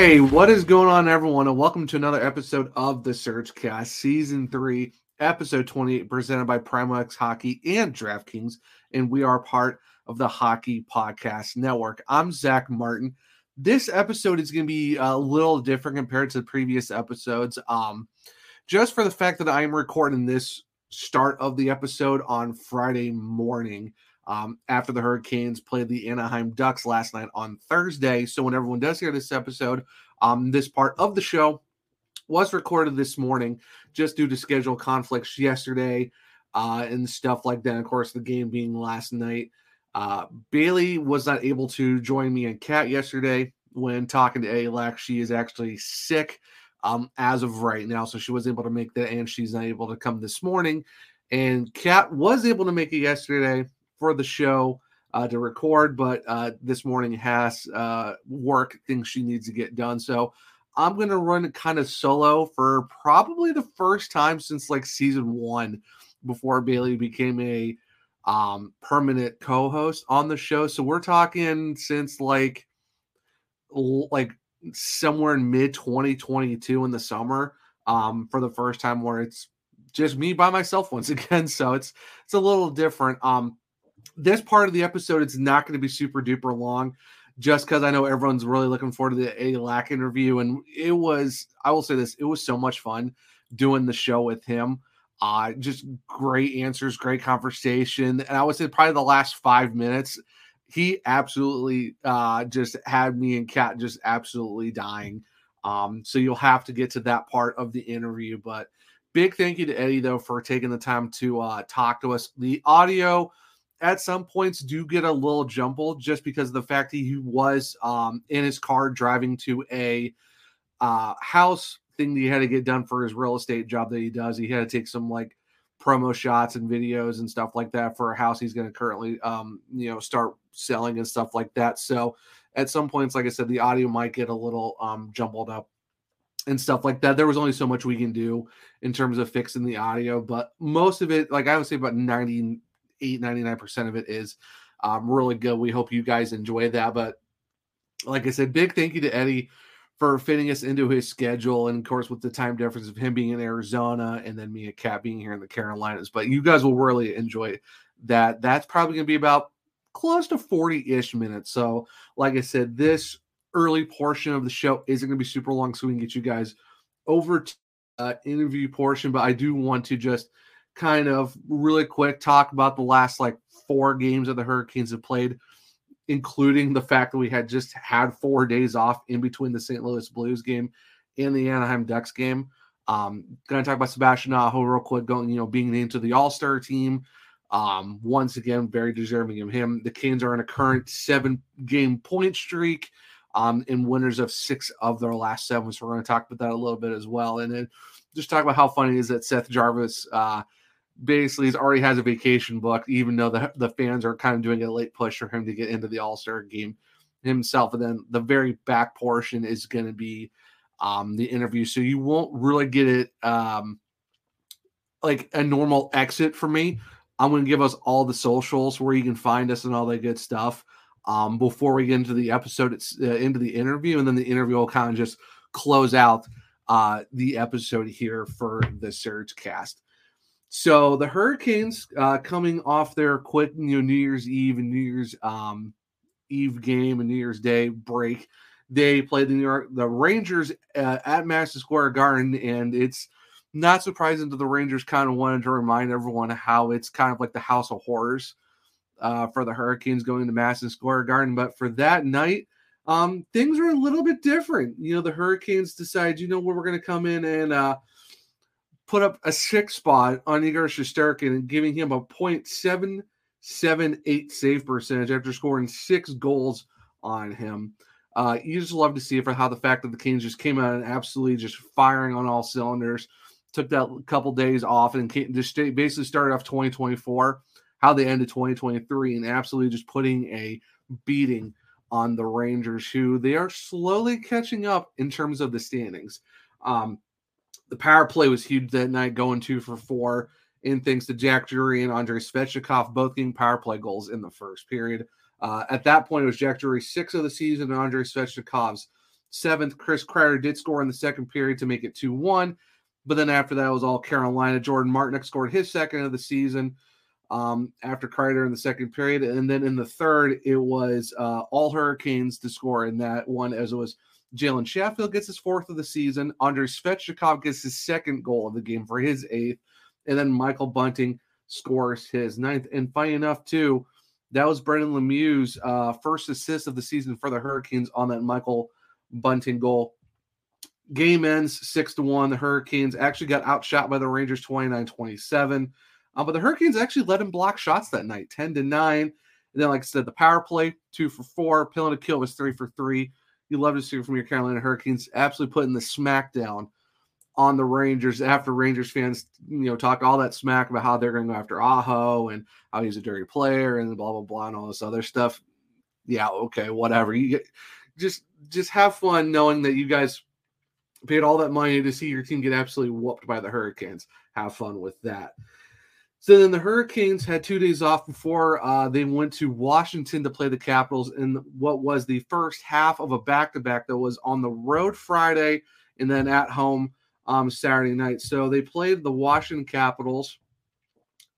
Hey, what is going on, everyone? And welcome to another episode of the SurgeCast, Season 3, Episode 28, presented by Primo X Hockey and DraftKings. And we are part of the Hockey Podcast Network. I'm Zach Martin. This episode is going to be a little different compared to the previous episodes. Um, just for the fact that I'm recording this start of the episode on Friday morning um, after the Hurricanes played the Anaheim Ducks last night on Thursday. So when everyone does hear this episode, um, this part of the show was recorded this morning just due to schedule conflicts yesterday uh, and stuff like that. Of course, the game being last night. Uh, Bailey was not able to join me and Kat yesterday when talking to ALAC. She is actually sick um, as of right now, so she was able to make that, and she's not able to come this morning. And Kat was able to make it yesterday for the show uh, to record, but uh, this morning has uh, work things she needs to get done. So I'm going to run kind of solo for probably the first time since like season one before Bailey became a um, permanent co-host on the show. So we're talking since like like somewhere in mid 2022 in the summer um, for the first time where it's just me by myself once again. So it's it's a little different. Um, this part of the episode it's not going to be super duper long just because I know everyone's really looking forward to the A Lack interview. And it was, I will say this, it was so much fun doing the show with him. Uh, just great answers, great conversation. And I would say probably the last five minutes, he absolutely uh, just had me and Kat just absolutely dying. Um, so you'll have to get to that part of the interview. But big thank you to Eddie, though, for taking the time to uh, talk to us. The audio, at some points do get a little jumbled just because of the fact that he was um, in his car driving to a uh, house thing that he had to get done for his real estate job that he does. He had to take some like promo shots and videos and stuff like that for a house he's going to currently, um, you know, start selling and stuff like that. So at some points, like I said, the audio might get a little um, jumbled up and stuff like that. There was only so much we can do in terms of fixing the audio, but most of it, like I would say about 90 eight, 99% of it is um, really good. We hope you guys enjoy that. But like I said, big thank you to Eddie for fitting us into his schedule. And of course, with the time difference of him being in Arizona and then me and Kat being here in the Carolinas. But you guys will really enjoy that. That's probably going to be about close to 40 ish minutes. So, like I said, this early portion of the show isn't going to be super long, so we can get you guys over to uh, interview portion. But I do want to just kind of really quick talk about the last like four games that the Hurricanes have played, including the fact that we had just had four days off in between the St. Louis Blues game and the Anaheim Ducks game. Um, gonna talk about Sebastian Aho real quick, going, you know, being named to the All-Star team. Um, once again, very deserving of him. The Canes are in a current seven game point streak, um, and winners of six of their last seven. So we're going to talk about that a little bit as well. And then just talk about how funny it is that Seth Jarvis uh, basically he's already has a vacation booked, even though the the fans are kind of doing a late push for him to get into the All Star game himself. And then the very back portion is going to be um, the interview, so you won't really get it um, like a normal exit for me. I'm going to give us all the socials where you can find us and all that good stuff um, before we get into the episode. It's uh, into the interview, and then the interview will kind of just close out uh, the episode here for the Surge Cast. So the Hurricanes uh, coming off their quick you know, New Year's Eve and New Year's um, Eve game and New Year's Day break. They played the New York the Rangers uh, at Madison Square Garden, and it's not surprising that the Rangers kind of wanted to remind everyone how it's kind of like the House of Horrors uh, for the Hurricanes going to Madison Square Garden. But for that night, um, things were a little bit different. You know, the Hurricanes decided, you know, where we're going to come in and uh, put up a six spot on Igor Shesterkin giving him a .778 save percentage after scoring six goals on him. Uh, you just love to see for how the fact that the Canes just came out and absolutely just firing on all cylinders. Took that couple days off and just basically started off 2024, how they ended 2023, and absolutely just putting a beating on the Rangers, who they are slowly catching up in terms of the standings. Um, the power play was huge that night, going two for four. In thanks to Jack Drury and Andrei Svechnikov, both getting power play goals in the first period. Uh, at that point, it was Jack Drury's sixth of the season and Andrei Svechnikov's seventh. Chris Kreider did score in the second period to make it 2 1. But then after that, it was all Carolina. Jordan Martinook scored his second of the season um, after Kreider in the second period. And then in the third, it was uh, all Hurricanes to score in that one, as it was Jalen Chatfield gets his fourth of the season. Andrei Svechnikov gets his second goal of the game for his eighth. And then Michael Bunting scores his ninth. And funny enough, too, that was Brendan Lemieux's uh, first assist of the season for the Hurricanes on that Michael Bunting goal. Game ends six to one. The Hurricanes actually got outshot by the Rangers 29 27. Uh, but the Hurricanes actually let him block shots that night 10 to 9. And then, like I said, the power play two for four. Penalty kill was three for three. You love to see from your Carolina Hurricanes absolutely putting the smackdown on the Rangers after Rangers fans, you know, talk all that smack about how they're going to go after Aho and how he's a dirty player and blah blah blah and all this other stuff. Yeah, okay, whatever. You get just just have fun knowing that you guys paid all that money to see your team get absolutely whooped by the Hurricanes. Have fun with that. So then the Hurricanes had two days off before uh, they went to Washington to play the Capitals in what was the first half of a back to back that was on the road Friday and then at home um, Saturday night. So they played the Washington Capitals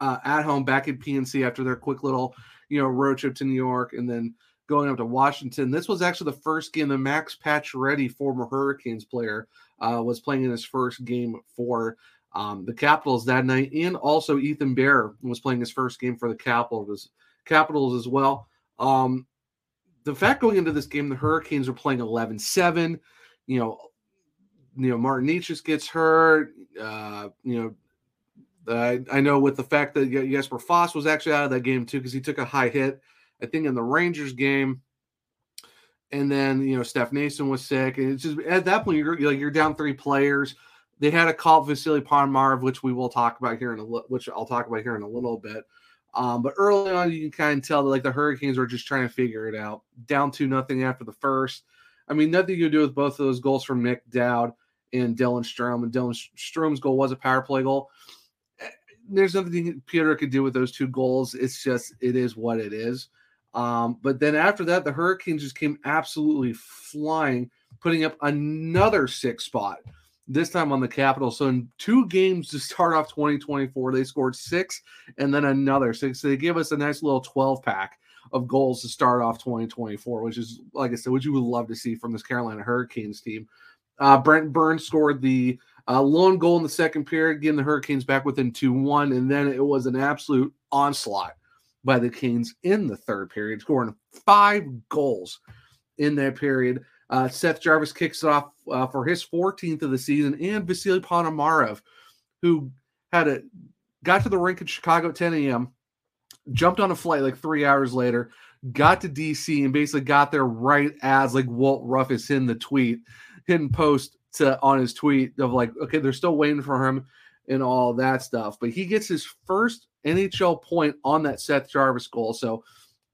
uh, at home back at PNC after their quick little, you know, road trip to New York and then going up to Washington. This was actually the first game that Max Pacioretty, former Hurricanes player, uh, was playing in his first game for um, the Capitals that night, and also Ethan Bear was playing his first game for the Capitals, Capitals as well. Um, the fact going into this game, the Hurricanes were playing 11-7. You know, you know, Martin Necas gets hurt. Uh, you know, I, I know with the fact that Jesper Fast was actually out of that game too because he took a high hit. I think in the Rangers game, and then you know Stefan Noesen was sick, and it's just at that point you're like you're down three players. They had a call Vasily Ponomarev, which we will talk about here in a li- which I'll talk about here in a little bit. Um, but early on, you can kind of tell that like the Hurricanes were just trying to figure it out. Down to nothing after the first. I mean, nothing you do with both of those goals from Nic Dowd and Dylan Strome. And Dylan Strome's goal was a power play goal. Eh, there's nothing Peter could do with those two goals. It's just it is what it is. Um, but then after that, the Hurricanes just came absolutely flying, putting up another six spot. This time on the Capitol. So in two games to start off 2024, they scored six and then another six. So they give us a nice little 12 pack of goals to start off 2024, which is like I said, what you would love to see from this Carolina Hurricanes team. Uh, Brent Burns scored the uh, lone goal in the second period, getting the Hurricanes back within 2 1. And then it was an absolute onslaught by the Canes in the third period, scoring five goals in that period. Uh, Seth Jarvis kicks it off uh, for his 14th of the season, and Vasily Ponomarev, who had a got to the rink in Chicago at 10 a.m., jumped on a flight like three hours later, got to DC, and basically got there right as like Walt Ruff is in the tweet hidden post to on his tweet of like, okay, they're still waiting for him and all that stuff. But he gets his first NHL point on that Seth Jarvis goal. So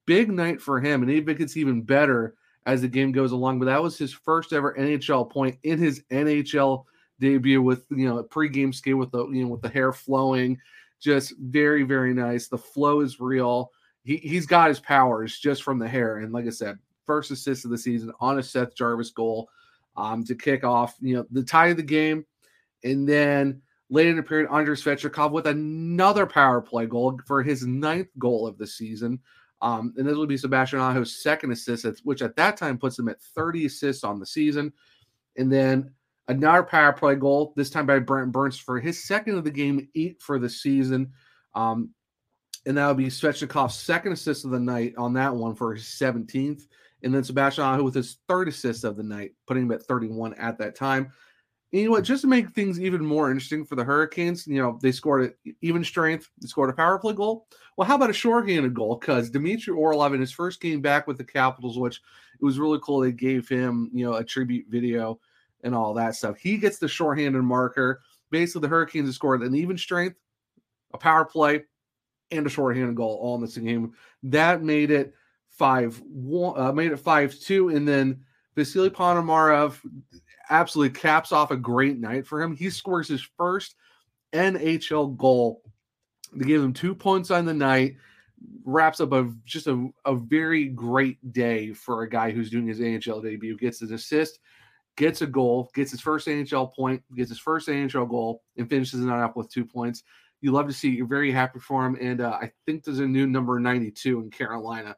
big night for him. And even gets even better as the game goes along. But that was his first ever NHL point in his NHL debut with you know a pregame skate with the you know with the hair flowing. Just very, very nice. The flow is real. He he's got his powers just from the hair. And like I said, first assist of the season on a Seth Jarvis goal um, to kick off, you know, the tie of the game. And then late in the period, Andrei Svechnikov with another power play goal for his ninth goal of the season. Um, and this will be Sebastian Aho's second assist, which at that time puts him at 30 assists on the season. And then another power play goal, this time by Brent Burns for his second of the game, eight for the season. Um, and that would be Svechnikov's second assist of the night on that one for his 17th. And then Sebastian Aho with his third assist of the night, putting him at 31 at that time. You know what? Just to make things even more interesting for the Hurricanes, you know, they scored a, even strength. They scored a power play goal. Well, how about a shorthanded goal? Because Dmitry Orlov in his first game back with the Capitals, which it was really cool. They gave him, you know, a tribute video and all that stuff. He gets the shorthanded marker. Basically, the Hurricanes have scored an even strength, a power play, and a shorthanded goal all in the same game. That made it five one, uh, made it five two, and then Vasily Ponomarev absolutely caps off a great night for him. He scores his first NHL goal to give him two points on the night. Wraps up a just a, a very great day for a guy who's doing his NHL debut. Gets an assist, gets a goal, gets his first NHL point, gets his first NHL goal, and finishes the night up with two points. You love to see. You're very happy for him, and uh, I think there's a new number 92 in Carolina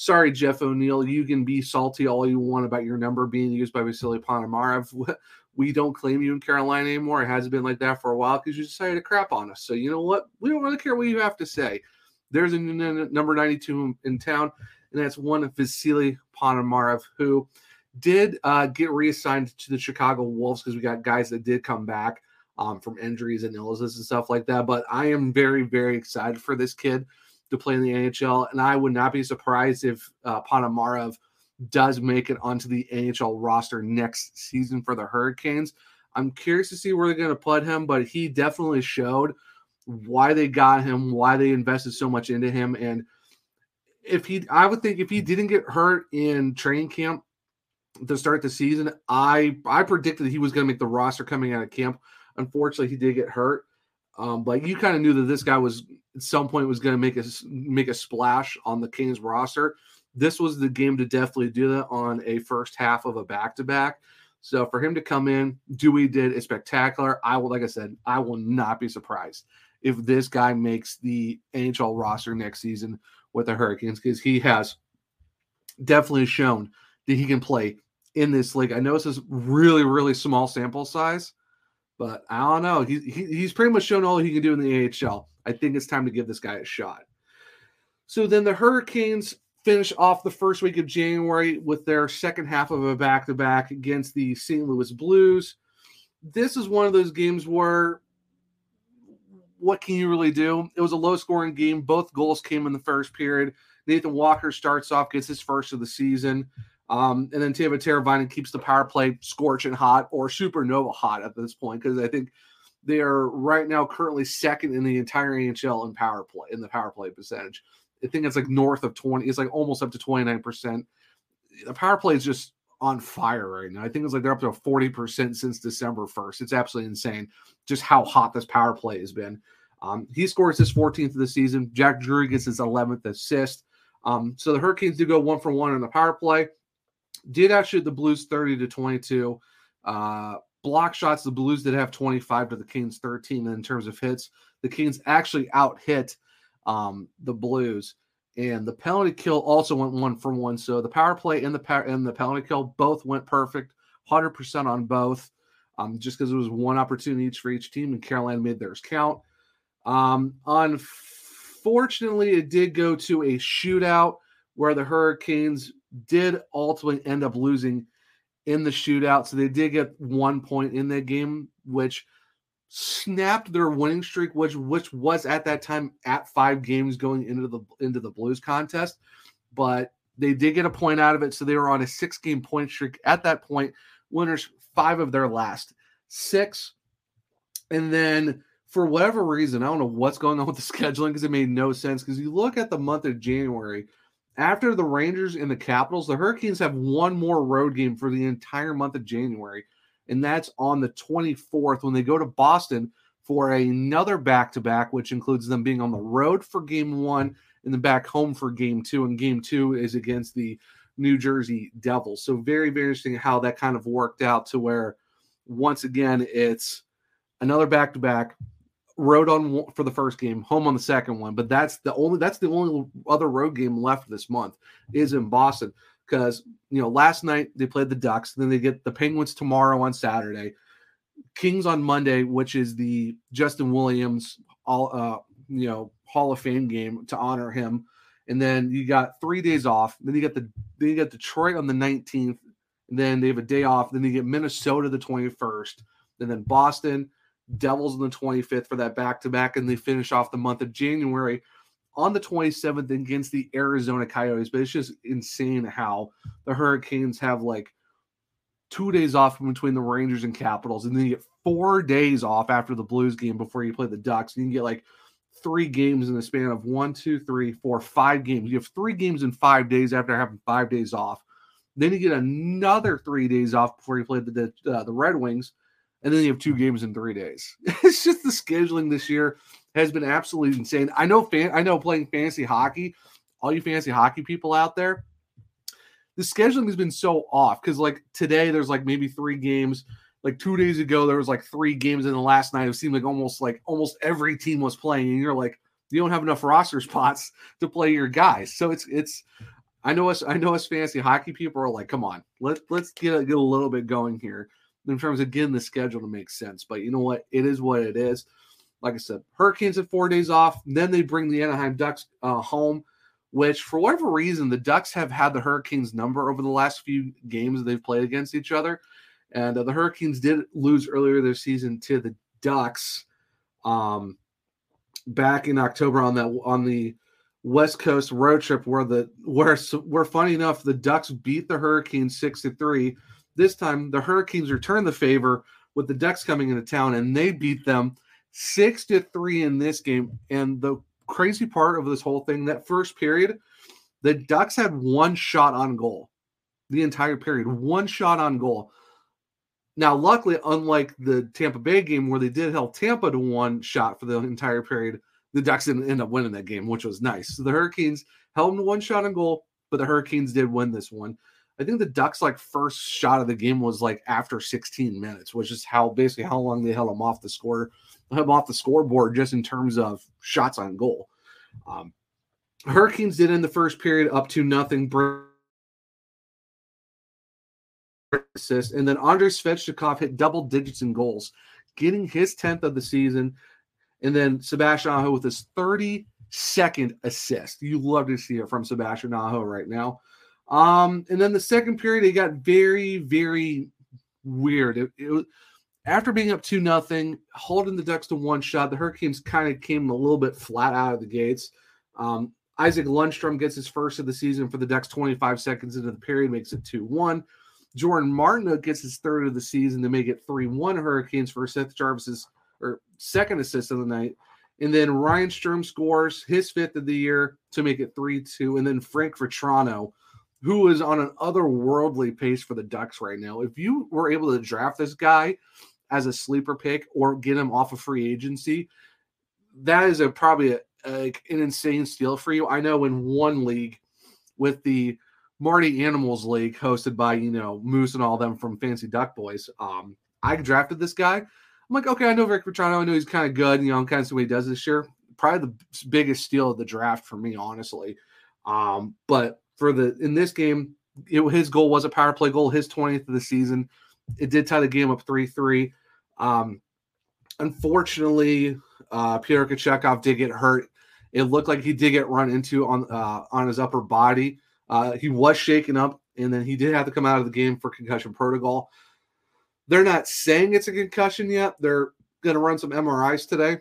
sorry, Jeff O'Neill, you can be salty all you want about your number being used by Vasily Ponomarev. We don't claim you in Carolina anymore. It hasn't been like that for a while because you decided to crap on us. So you know what? We don't really care what you have to say. There's a number 92 in town, and that's one of Vasily Ponomarev, who did uh, get reassigned to the Chicago Wolves because we got guys that did come back um, from injuries and illnesses and stuff like that. But I am very, very excited for this kid to play in the NHL, and I would not be surprised if uh, Ponomarev does make it onto the NHL roster next season for the Hurricanes. I'm curious to see where they're going to put him, but he definitely showed why they got him, why they invested so much into him, and if he, I would think if he didn't get hurt in training camp to start the season, I I predicted he was going to make the roster coming out of camp. Unfortunately, he did get hurt. Um, but you kind of knew that this guy was at some point was going to make a make a splash on the Canes roster. This was the game to definitely do that on a first half of a back to back. So for him to come in, Dewey did a spectacular. I will, like I said, I will not be surprised if this guy makes the NHL roster next season with the Hurricanes because he has definitely shown that he can play in this league. I know this is really, really small sample size, but I don't know. He, he, he's pretty much shown all he can do in the AHL. I think it's time to give this guy a shot. So then the Hurricanes finish off the first week of January with their second half of a back to back against the St. Louis Blues. This is one of those games where what can you really do? It was a low scoring game. Both goals came in the first period. Nathan Walker starts off, gets his first of the season. Um, and then Teuvo Teravainen keeps the power play scorching hot or supernova hot at this point because I think they are right now currently second in the entire NHL in power play in the power play percentage. I think it's like north of 20, it's like almost up to 29%. The power play is just on fire right now. I think it's like they're up to 40% since December 1st. It's absolutely insane just how hot this power play has been. Um, he scores his 14th of the season. Jack Drury gets his 11th assist. Um, so the Hurricanes do go one for one on the power play did actually the Blues 30 to 22. Uh, block shots, the Blues did have 25 to the Canes 13. And in terms of hits, the Canes actually out hit um, the Blues. And the penalty kill also went one for one. So the power play and the power and the penalty kill both went perfect, 100% on both. Um, just because it was one opportunity each for each team, and Carolina made theirs count. Um, unfortunately, it did go to a shootout where the Hurricanes did ultimately end up losing in the shootout. So they did get one point in that game, which snapped their winning streak, which which was at that time at five games going into the into the Blues contest. But they did get a point out of it. So they were on a six game point streak at that point, winners five of their last six. And then for whatever reason, I don't know what's going on with the scheduling because it made no sense. Because you look at the month of January, after the Rangers and the Capitals, the Hurricanes have one more road game for the entire month of January, and that's on the 24th when they go to Boston for another back to back, which includes them being on the road for game one and then back home for game two. And game two is against the New Jersey Devils. So, very, very interesting how that kind of worked out to where once again it's another back to back road on for the first game, home on the second one. But that's the only that's the only other road game left this month is in Boston because you know last night they played the Ducks, then they get the Penguins tomorrow on Saturday, Kings on Monday, which is the Justin Williams all uh you know Hall of Fame game to honor him, and then you got three days off. Then you get the then you get Detroit on the nineteenth. Then they have a day off. Then you get Minnesota the twenty first, and then Boston Devils on the 25th for that back to back, and they finish off the month of January on the 27th against the Arizona Coyotes. But it's just insane how the Hurricanes have like two days off between the Rangers and Capitals, and then you get four days off after the Blues game before you play the Ducks. And you can get like three games in the span of one, two, three, four, five games. You have three games in five days after having five days off. Then you get another three days off before you play the uh, the Red Wings and then you have two games in three days. It's just the scheduling this year has been absolutely insane. I know fan, I know playing fantasy hockey, all you fantasy hockey people out there, the scheduling has been so off because like today there's like maybe three games. Like two days ago, there was like three games, in the last night it seemed like almost like almost every team was playing, and you're like, you don't have enough roster spots to play your guys. So it's it's I know us I know us fantasy hockey people are like, come on, let let's get a, get a little bit going here in terms of getting the schedule to make sense. But you know what? It is what it is. Like I said, Hurricanes have four days off. Then they bring the Anaheim Ducks uh, home, which for whatever reason, the Ducks have had the Hurricanes number over the last few games they've played against each other. And uh, the Hurricanes did lose earlier this season to the Ducks um, back in October on that on the West Coast road trip where the where where funny enough the Ducks beat the Hurricanes six to three this time, the Hurricanes return the favor with the Ducks coming into town, and they beat them six to three in this game. And the crazy part of this whole thing, that first period, the Ducks had one shot on goal the entire period, one shot on goal. Now, luckily, unlike the Tampa Bay game where they did held Tampa to one shot for the entire period, the Ducks didn't end up winning that game, which was nice. So the Hurricanes held them to one shot on goal, but the Hurricanes did win this one. I think the Ducks like first shot of the game was like after 16 minutes, which is how basically how long they held them off the score, held off the scoreboard just in terms of shots on goal. Um, Hurricanes did in the first period up to nothing. Assist, and then Andrei Svechnikov hit double digits in goals, getting his 10th of the season. And then Sebastian Aho with his 32nd assist. You love to see it from Sebastian Aho right now. Um, and then the second period, it got very, very weird. It, it after being up two nothing, holding the Ducks to one shot. The Hurricanes kind of came a little bit flat out of the gates. Um, Isac Lundestrom gets his first of the season for the Ducks 25 seconds into the period, makes it 2 1. Jordan Martinook gets his third of the season to make it 3 1 Hurricanes for Seth Jarvis's or second assist of the night. And then Ryan Strome scores his fifth of the year to make it 3 2. And then Frank Vatrano who is on an otherworldly pace for the Ducks right now. If you were able to draft this guy as a sleeper pick or get him off of free agency, that is a probably a, a, an insane steal for you. I know in one league with the Marty Animals League hosted by you know Moose and all them from Fancy Duck Boys, um, I drafted this guy. I'm like, okay, I know Frank Vatrano. I know he's kind of good. You know, I'm kind of see what he does this year. Probably the biggest steal of the draft for me, honestly. Um, but for the in this game, it, his goal was a power play goal, his 20th of the season. It did tie the game up 3 3. Um, unfortunately, uh, Pyotr Kochetkov did get hurt. It looked like he did get run into on uh, on his upper body. Uh, he was shaken up, and then he did have to come out of the game for concussion protocol. They're not saying it's a concussion yet. They're going to run some MRIs today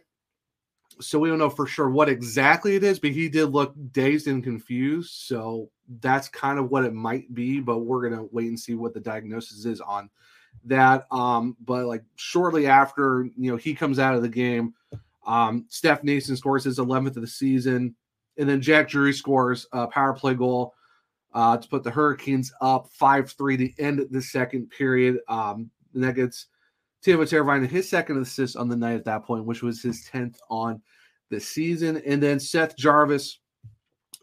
so we don't know for sure what exactly it is, but he did look dazed and confused. So that's kind of what it might be, but we're gonna wait and see what the diagnosis is on that. Um, but like shortly after, you know, he comes out of the game, um, Stefan Noesen scores his 11th of the season, and then Jack Drury scores a power play goal uh, to put the Hurricanes up 5 3 to end of the second period. Um, and that gets Teuvo Teravainen his second assist on the night at that point, which was his 10th on the season. And then Seth Jarvis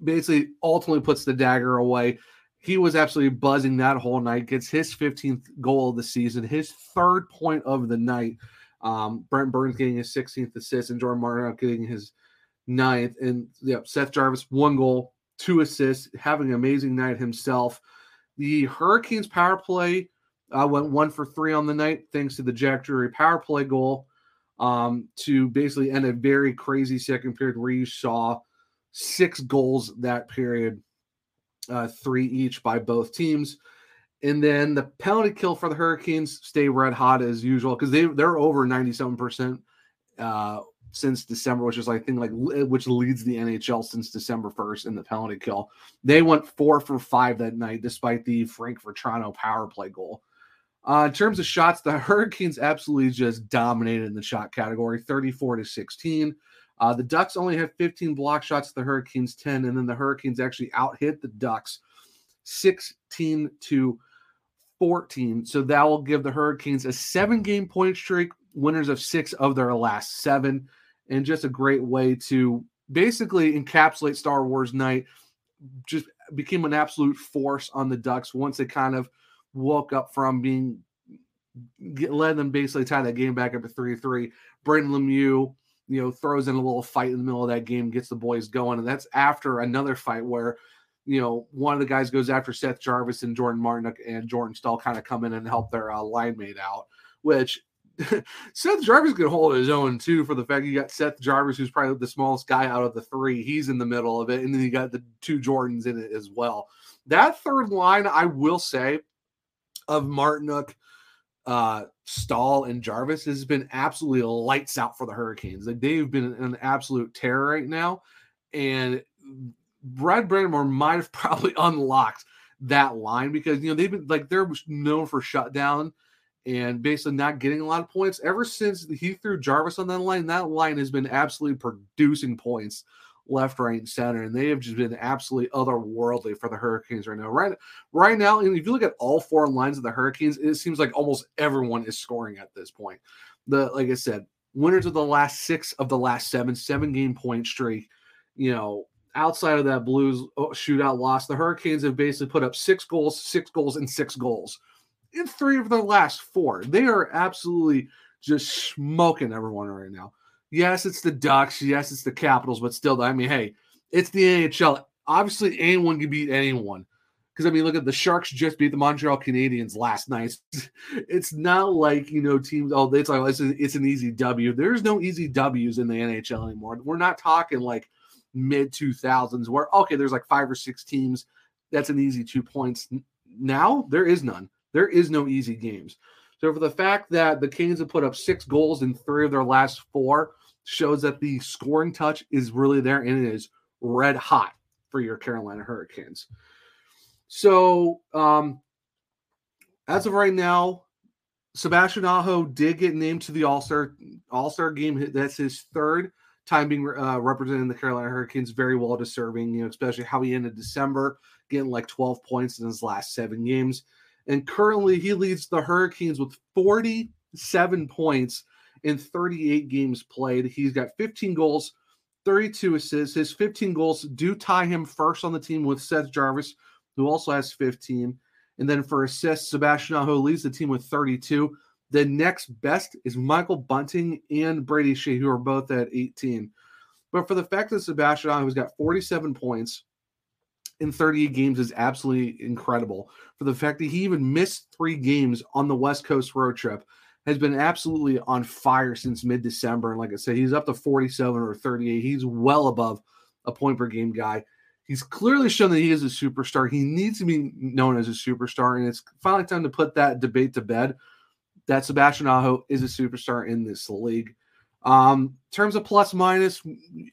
basically ultimately puts the dagger away. He was absolutely buzzing that whole night, gets his 15th goal of the season, his third point of the night. Um, Brent Burns getting his 16th assist, and Jordan Martin getting his ninth. And yeah, Seth Jarvis, one goal, two assists, having an amazing night himself. The Hurricanes power play uh, went one for three on the night, thanks to the Jack Drury power play goal um, to basically end a very crazy second period where you saw six goals that period, uh, three each by both teams. And then the penalty kill for the Hurricanes stay red hot as usual because they they're over ninety seven percent uh, since December, which is I think like which leads the NHL since December first in the penalty kill. They went four for five that night, despite the Frank Vatrano power play goal. Uh, in terms of shots, the Hurricanes absolutely just dominated in the shot category, 34 to 16. Uh, the Ducks only had 15 block shots, the Hurricanes 10, and then the Hurricanes actually out hit the Ducks 16 to 14. So that will give the Hurricanes a seven game point streak, winners of six of their last seven, and just a great way to basically encapsulate Star Wars night. Just became an absolute force on the Ducks once they kind of woke up from being get, led them basically tie that game back up to 3 3. Brendan Lemieux, you know, throws in a little fight in the middle of that game, gets the boys going. And that's after another fight where, you know, one of the guys goes after Seth Jarvis and Jordan Martin and Jordan Staal kind of come in and help their uh, line mate out, which Seth Jarvis can hold his own too for the fact you got Seth Jarvis, who's probably the smallest guy out of the three. He's in the middle of it. And then you got the two Jordans in it as well. That third line, I will say, of Martinuk, uh, Staal, and Jarvis has been absolutely lights out for the Hurricanes. Like they've been an absolute terror right now, and Rod Brind'Amour might have probably unlocked that line because you know they've been like they're known for shutdown and basically not getting a lot of points ever since he threw Jarvis on that line. That line has been absolutely producing points left, right, and center, and they have just been absolutely otherworldly for the Hurricanes right now. Right, right now, and if you look at all four lines of the Hurricanes, it seems like almost everyone is scoring at this point. The like I said, winners of the last six of the last seven, seven game point streak. You know, outside of that Blues oh, shootout loss, the Hurricanes have basically put up six goals, six goals, and six goals in three of their last four. They are absolutely just smoking everyone right now. Yes, it's the Ducks. Yes, it's the Capitals, but still, I mean, hey, it's the NHL. Obviously, anyone can beat anyone. Because I mean, look at the Sharks just beat the Montreal Canadiens last night. it's not like you know teams. Oh, it's like it's, it's an easy W. There's no easy W's in the NHL anymore. We're not talking like mid 2000s where okay, there's like five or six teams. That's an easy two points. Now there is none. There is no easy games. So for the fact that the Canes have put up six goals in three of their last four shows that the scoring touch is really there and it is red hot for your Carolina Hurricanes. So um, as of right now, Sebastian Aho did get named to the All Star All Star game. That's his third time being uh, representing the Carolina Hurricanes. Very well deserving, you know, especially how he ended December, getting like 12 points in his last seven games. And currently, he leads the Hurricanes with 47 points in 38 games played. He's got 15 goals, 32 assists. His 15 goals do tie him first on the team with Seth Jarvis, who also has 15. And then for assists, Sebastian Aho leads the team with 32. The next best is Michael Bunting and Brady Skjei, who are both at 18. But for the fact that Sebastian Aho has got 47 points, in 38 games is absolutely incredible. For the fact that he even missed three games on the West Coast road trip has been absolutely on fire since mid December. And like I said, he's up to 47 or 38. He's well above a point per game guy. He's clearly shown that he is a superstar. He needs to be known as a superstar. And it's finally time to put that debate to bed that Sebastian Aho is a superstar in this league. Um, in terms of plus minus,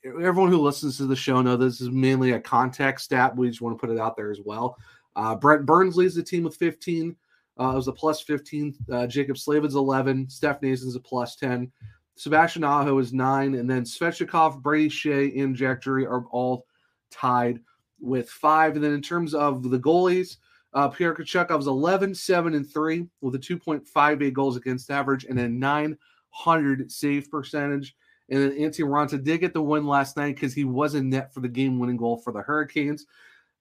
everyone who listens to the show know this is mainly a context stat. We just want to put it out there as well. Uh, Brent Burns leads the team with 15. Uh, it was a plus 15. Uh, Jaccob Slavin's 11. Stefan Noesen's a plus 10. Sebastian Aho is nine. And then Svechnikov, Brady Skjei, and Jack Drury are all tied with five. And then in terms of the goalies, uh, Kochetkov was 11, 7, and 3 with a 2.58 goals against average and a 900 save percentage. And then Antti Raanta did get the win last night because he was in net for the game winning goal for the Hurricanes.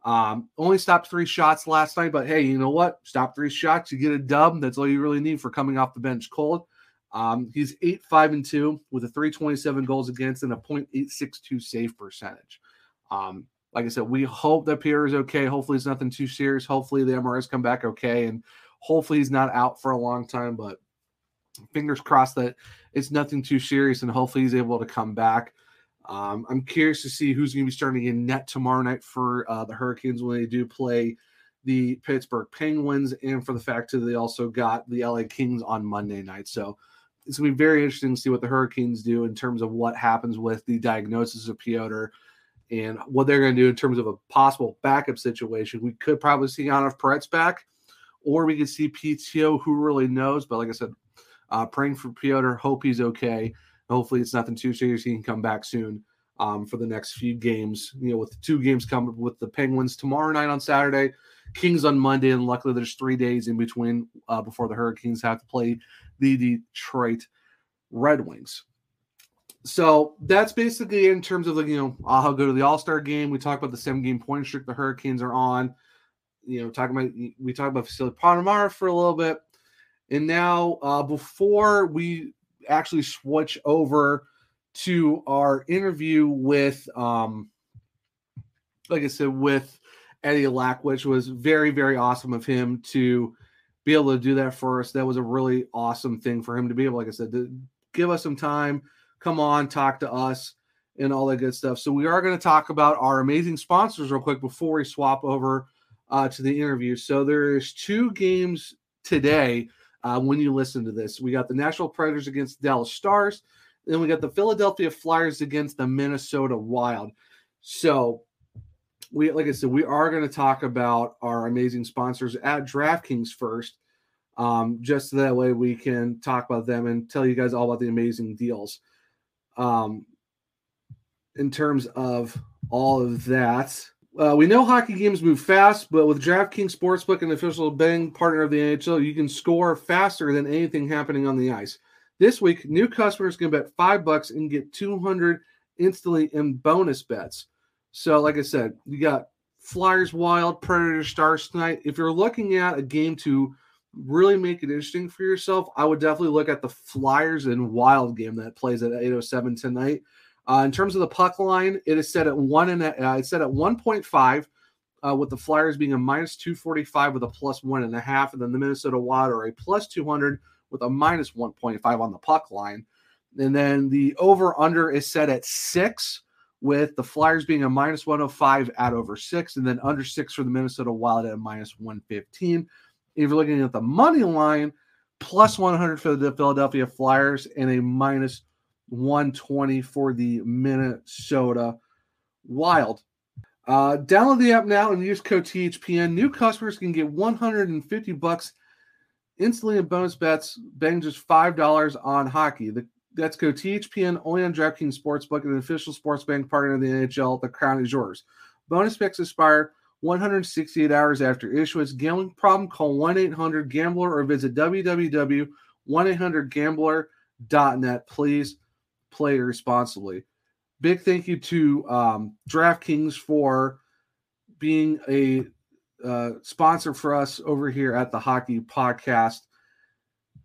Um, only stopped three shots last night, but hey, you know what? Stop three shots, you get a dub. That's all you really need for coming off the bench cold. Um, he's 8 5 and 2 with a 327 goals against and a 0.862 save percentage. Um, like I said, we hope that Pyotr is okay. Hopefully, it's nothing too serious. Hopefully, the MRIs come back okay, and hopefully, he's not out for a long time. But fingers crossed that it's nothing too serious, and hopefully, he's able to come back. Um, I'm curious to see who's going to be starting in net tomorrow night for uh, the Hurricanes when they do play the Pittsburgh Penguins, and for the fact that they also got the LA Kings on Monday night. So it's going to be very interesting to see what the Hurricanes do in terms of what happens with the diagnosis of Piotr and what they're going to do in terms of a possible backup situation. We could probably see Yaniv Perets back, or we could see PTO, who really knows. But like I said, uh, praying for Piotr, hope he's okay. Hopefully, it's nothing too serious. He can come back soon um, for the next few games. You know, with two games coming with the Penguins tomorrow night on Saturday, Kings on Monday, and luckily there's three days in between uh, before the Hurricanes have to play the Detroit Red Wings so that's basically in terms of the you know I'll go to the All Star game. We talk about the seven game point streak the Hurricanes are on. You know, talking about we talked about Vasily Ponomarev for a little bit, and now uh, before we actually switch over to our interview with, um, like I said, with Eddie Lack, which was very very awesome of him to be able to do that for us. That was a really awesome thing for him to be able, like I said, to give us some time come on, talk to us, and all that good stuff. So we are going to talk about our amazing sponsors real quick before we swap over uh, to the interview. So there's two games today uh, when you listen to this. We got the Nashville Predators against Dallas Stars, then we got the Philadelphia Flyers against the Minnesota Wild. So we, like I said, we are going to talk about our amazing sponsors at DraftKings first. Um, just so that way we can talk about them and tell you guys all about the amazing deals um, in terms of all of that. Uh, we know hockey games move fast, but with DraftKings Sportsbook, an official betting partner of the NHL, you can score faster than anything happening on the ice. This week, new customers can bet five bucks and get 200 instantly in bonus bets. So, like I said, you got Flyers Wild, Predator Stars tonight. If you're looking at a game to really make it interesting for yourself, I would definitely look at the Flyers and Wild game that plays at 8:07 tonight. Uh, in terms of the puck line, it is set at one and uh, it's set at 1.5, uh, with the Flyers being a minus 245 with a plus one and a half, and then the Minnesota Wild are a plus 200 with a minus 1.5 on the puck line. And then the over under is set at six, with the Flyers being a minus 105 at over six, and then under six for the Minnesota Wild at a minus 115. If you're looking at the money line, plus 100 for the Philadelphia Flyers and a minus 120 for the Minnesota Wild. Uh, download the app now and use code THPN. New customers can get 150 bucks instantly in bonus bets, betting just $5 on hockey. The, that's code THPN only on DraftKings Sportsbook, an official sports bank partner of the NHL. The crown is yours. Bonus picks expire 168 hours after issuance. Gambling problem? Call 1 800 Gambler or visit www.1800Gambler.net. Please play responsibly. Big thank you to um, DraftKings for being a uh, sponsor for us over here at the Hockey Podcast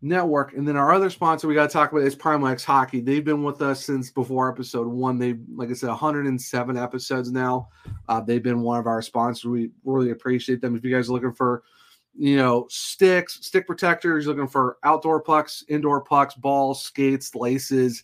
network. And then our other sponsor we got to talk about is Primo X Hockey. They've been with us since before episode one. They, like I said, 107 episodes now. Uh, they've been one of our sponsors. We really appreciate them. If you guys are looking for, you know, sticks, stick protectors, looking for outdoor pucks, indoor pucks, balls, skates, laces,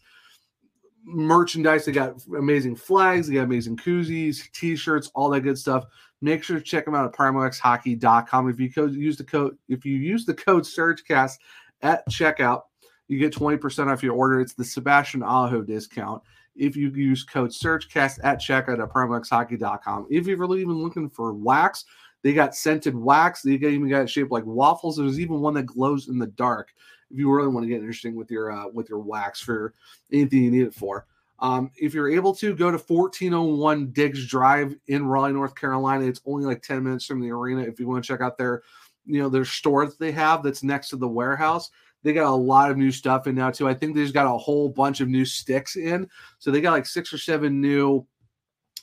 merchandise. They got amazing flags. They got amazing koozies, t-shirts, all that good stuff. Make sure to check them out at PrimoXHockey.com. If you use the code, if you use the code SurgeCast, at checkout. You get 20% off your order. It's the Sebastian Aho discount. If you use code SurgeCast at checkout at PrimoXHockey.com. If you're really even looking for wax, They got scented wax. They even got shaped like waffles. There's even one that glows in the dark. If you really want to get interesting with your uh, with your wax for anything you need it for. Um, if you're able to go to 1401 Diggs Drive in Raleigh, North Carolina, it's only like 10 minutes from the arena. If you want to check out their, you know, their store that they have that's next to the warehouse, they got a lot of new stuff in now too. I think they just got a whole bunch of new sticks in. So they got like six or seven new,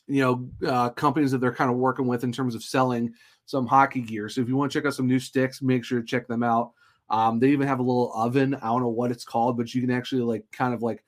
you know, uh, companies that they're kind of working with in terms of selling some hockey gear. So if you want to check out some new sticks, make sure to check them out. Um, they even have a little oven. I don't know what it's called, but you can actually like kind of like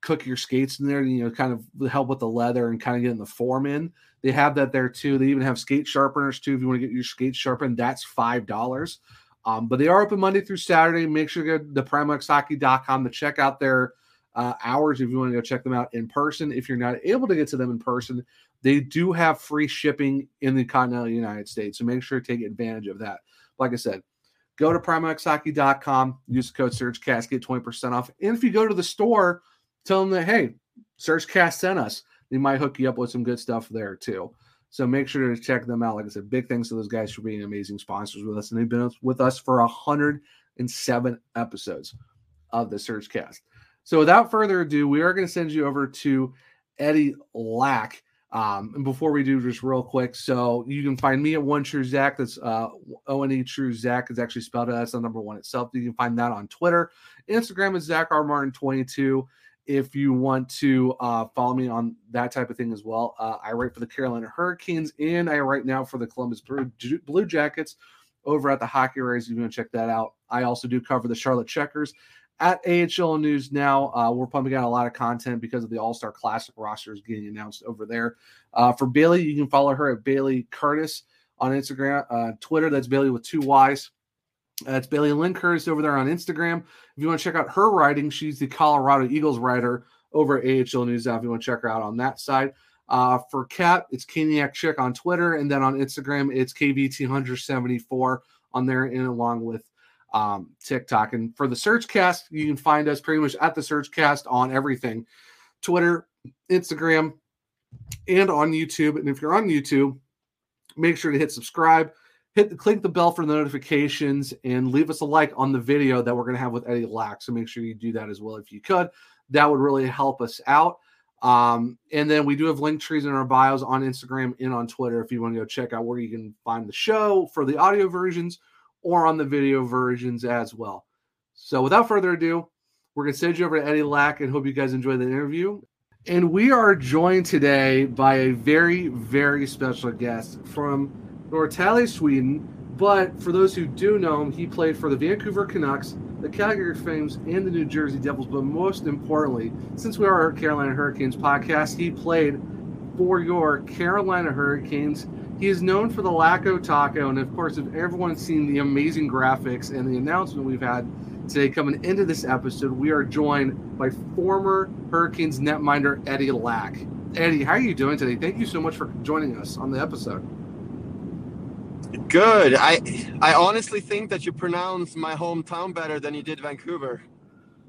cook your skates in there, you know, kind of help with the leather and kind of getting the form in. They have that there too. They even have skate sharpeners too. If you want to get your skates sharpened, that's five dollars. Um, but they are open Monday through Saturday. Make sure you go to thePrimoXHockey.com to check out their uh, hours if you want to go check them out in person. If you're not able to get to them in person, they do have free shipping in the continental United States. So make sure to take advantage of that. Like I said, go to PrimoXHockey.com, use the code SurgeCast, get 20% off. And if you go to the store, tell them that, hey, SurgeCast sent us. They might hook you up with some good stuff there too. So make sure to check them out. Like I said, big thanks to those guys for being amazing sponsors with us. And they've been with us for 107 episodes of the SurgeCast. So without further ado, we are going to send you over to Eddie Lack. Um, and before we do, just real quick, so you can find me at One True Zach. That's uh, O N E True Zach is actually spelled out. That's the number one itself. You can find that on Twitter. Instagram is Zach R Martin 22 if you want to uh, follow me on that type of thing as well. Uh, I write for the Carolina Hurricanes and I write now for the Columbus Blue Jackets over at the Hockey Writers. You want to check that out. I also do cover the Charlotte Checkers at AHL News now. Uh, we're pumping out a lot of content because of the All Star Classic rosters getting announced over there. Uh, for Bailey, you can follow her at Bailey Curtis on Instagram, uh, Twitter. That's Bailey with two Y's. That's Bailey Lynn Curtis over there on Instagram. If you want to check out her writing, she's the Colorado Eagles writer over at AHL News Now. If you want to check her out on that side. Uh, for Cat, it's Caniac Chick on Twitter, and then on Instagram, it's KVT174 on there, and along with um, TikTok. And for the Surgecast, you can find us pretty much at the Surgecast on everything Twitter, Instagram, and on YouTube. And if you're on YouTube, make sure to hit subscribe hit the, click the bell for the notifications and leave us a like on the video that we're going to have with Eddie Lack. So make sure you do that as well if you could. That would really help us out. Um, and then we do have link trees in our bios on Instagram and on Twitter if you want to go check out where you can find the show for the audio versions or on the video versions as well. So without further ado, we're going to send you over to Eddie Lack and hope you guys enjoy the interview. And we are joined today by a very, very special guest from Norrtälje, Sweden. But for those who do know him, he played for the Vancouver Canucks, the Calgary Flames, and the New Jersey Devils. But most importantly, since we are a Carolina Hurricanes podcast, he played for your Carolina Hurricanes. He is known for the Lacko Taco. And of course, if everyone's seen the amazing graphics and the announcement we've had today coming into this episode, we are joined by former Hurricanes netminder Eddie Lack. Eddie, how are you doing today? Thank you so much for joining us on the episode. Good. I I honestly think that you pronounce my hometown better than you did Vancouver.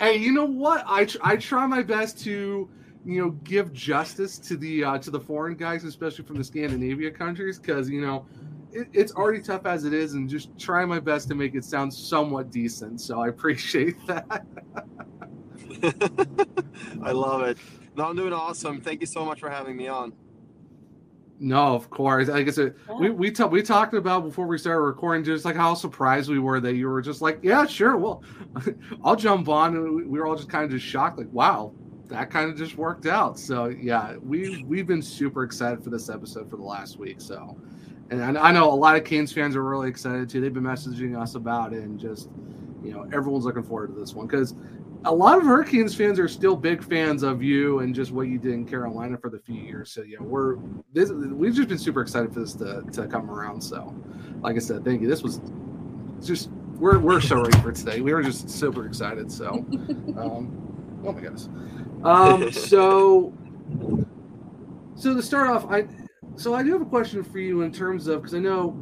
hey, you know what? I I try my best to you know give justice to the uh, to the foreign guys, especially from the Scandinavia countries, because you know it, it's already tough as it is, and just try my best to make it sound somewhat decent. So I appreciate that. I love it. No, I'm doing awesome. Thank you so much for having me on. No, of course. Like I said, yeah. we we, t- we talked about before we started recording, just like how surprised we were that you were just like, yeah, sure, well, I'll jump on. And we were all just kind of just shocked, like, wow, that kind of just worked out. So yeah, we we've been super excited for this episode for the last week. So, and I, I know a lot of Canes fans are really excited too. They've been messaging us about it, and just you know, everyone's looking forward to this one because a lot of Hurricanes fans are still big fans of you and just what you did in Carolina for the few years. So yeah, we're this we've just been super excited for this to, to come around. So, like I said, thank you. This was just we're we're so ready for today. We were just super excited. So, um, oh my goodness. Um, so so to start off, I so I do have a question for you in terms of because I know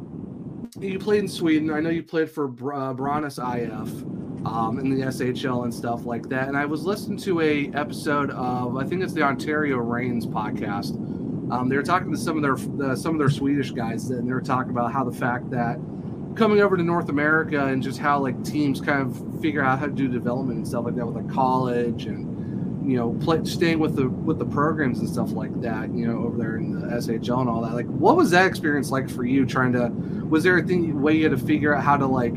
you played in Sweden. I know you played for uh, IF um, in the SHL and stuff like that. And I was listening to a episode of I think it's the Ontario Reigns podcast Um, they were talking to some of their uh, some of their Swedish guys, and they were talking about how the fact that coming over to North America and just how like teams kind of figure out how to do development and stuff like that with like college and you know play, staying with the with the programs and stuff like that you know over there in the SHL and all that. Like what was that experience like for you trying to was there a thing way you had to figure out how to like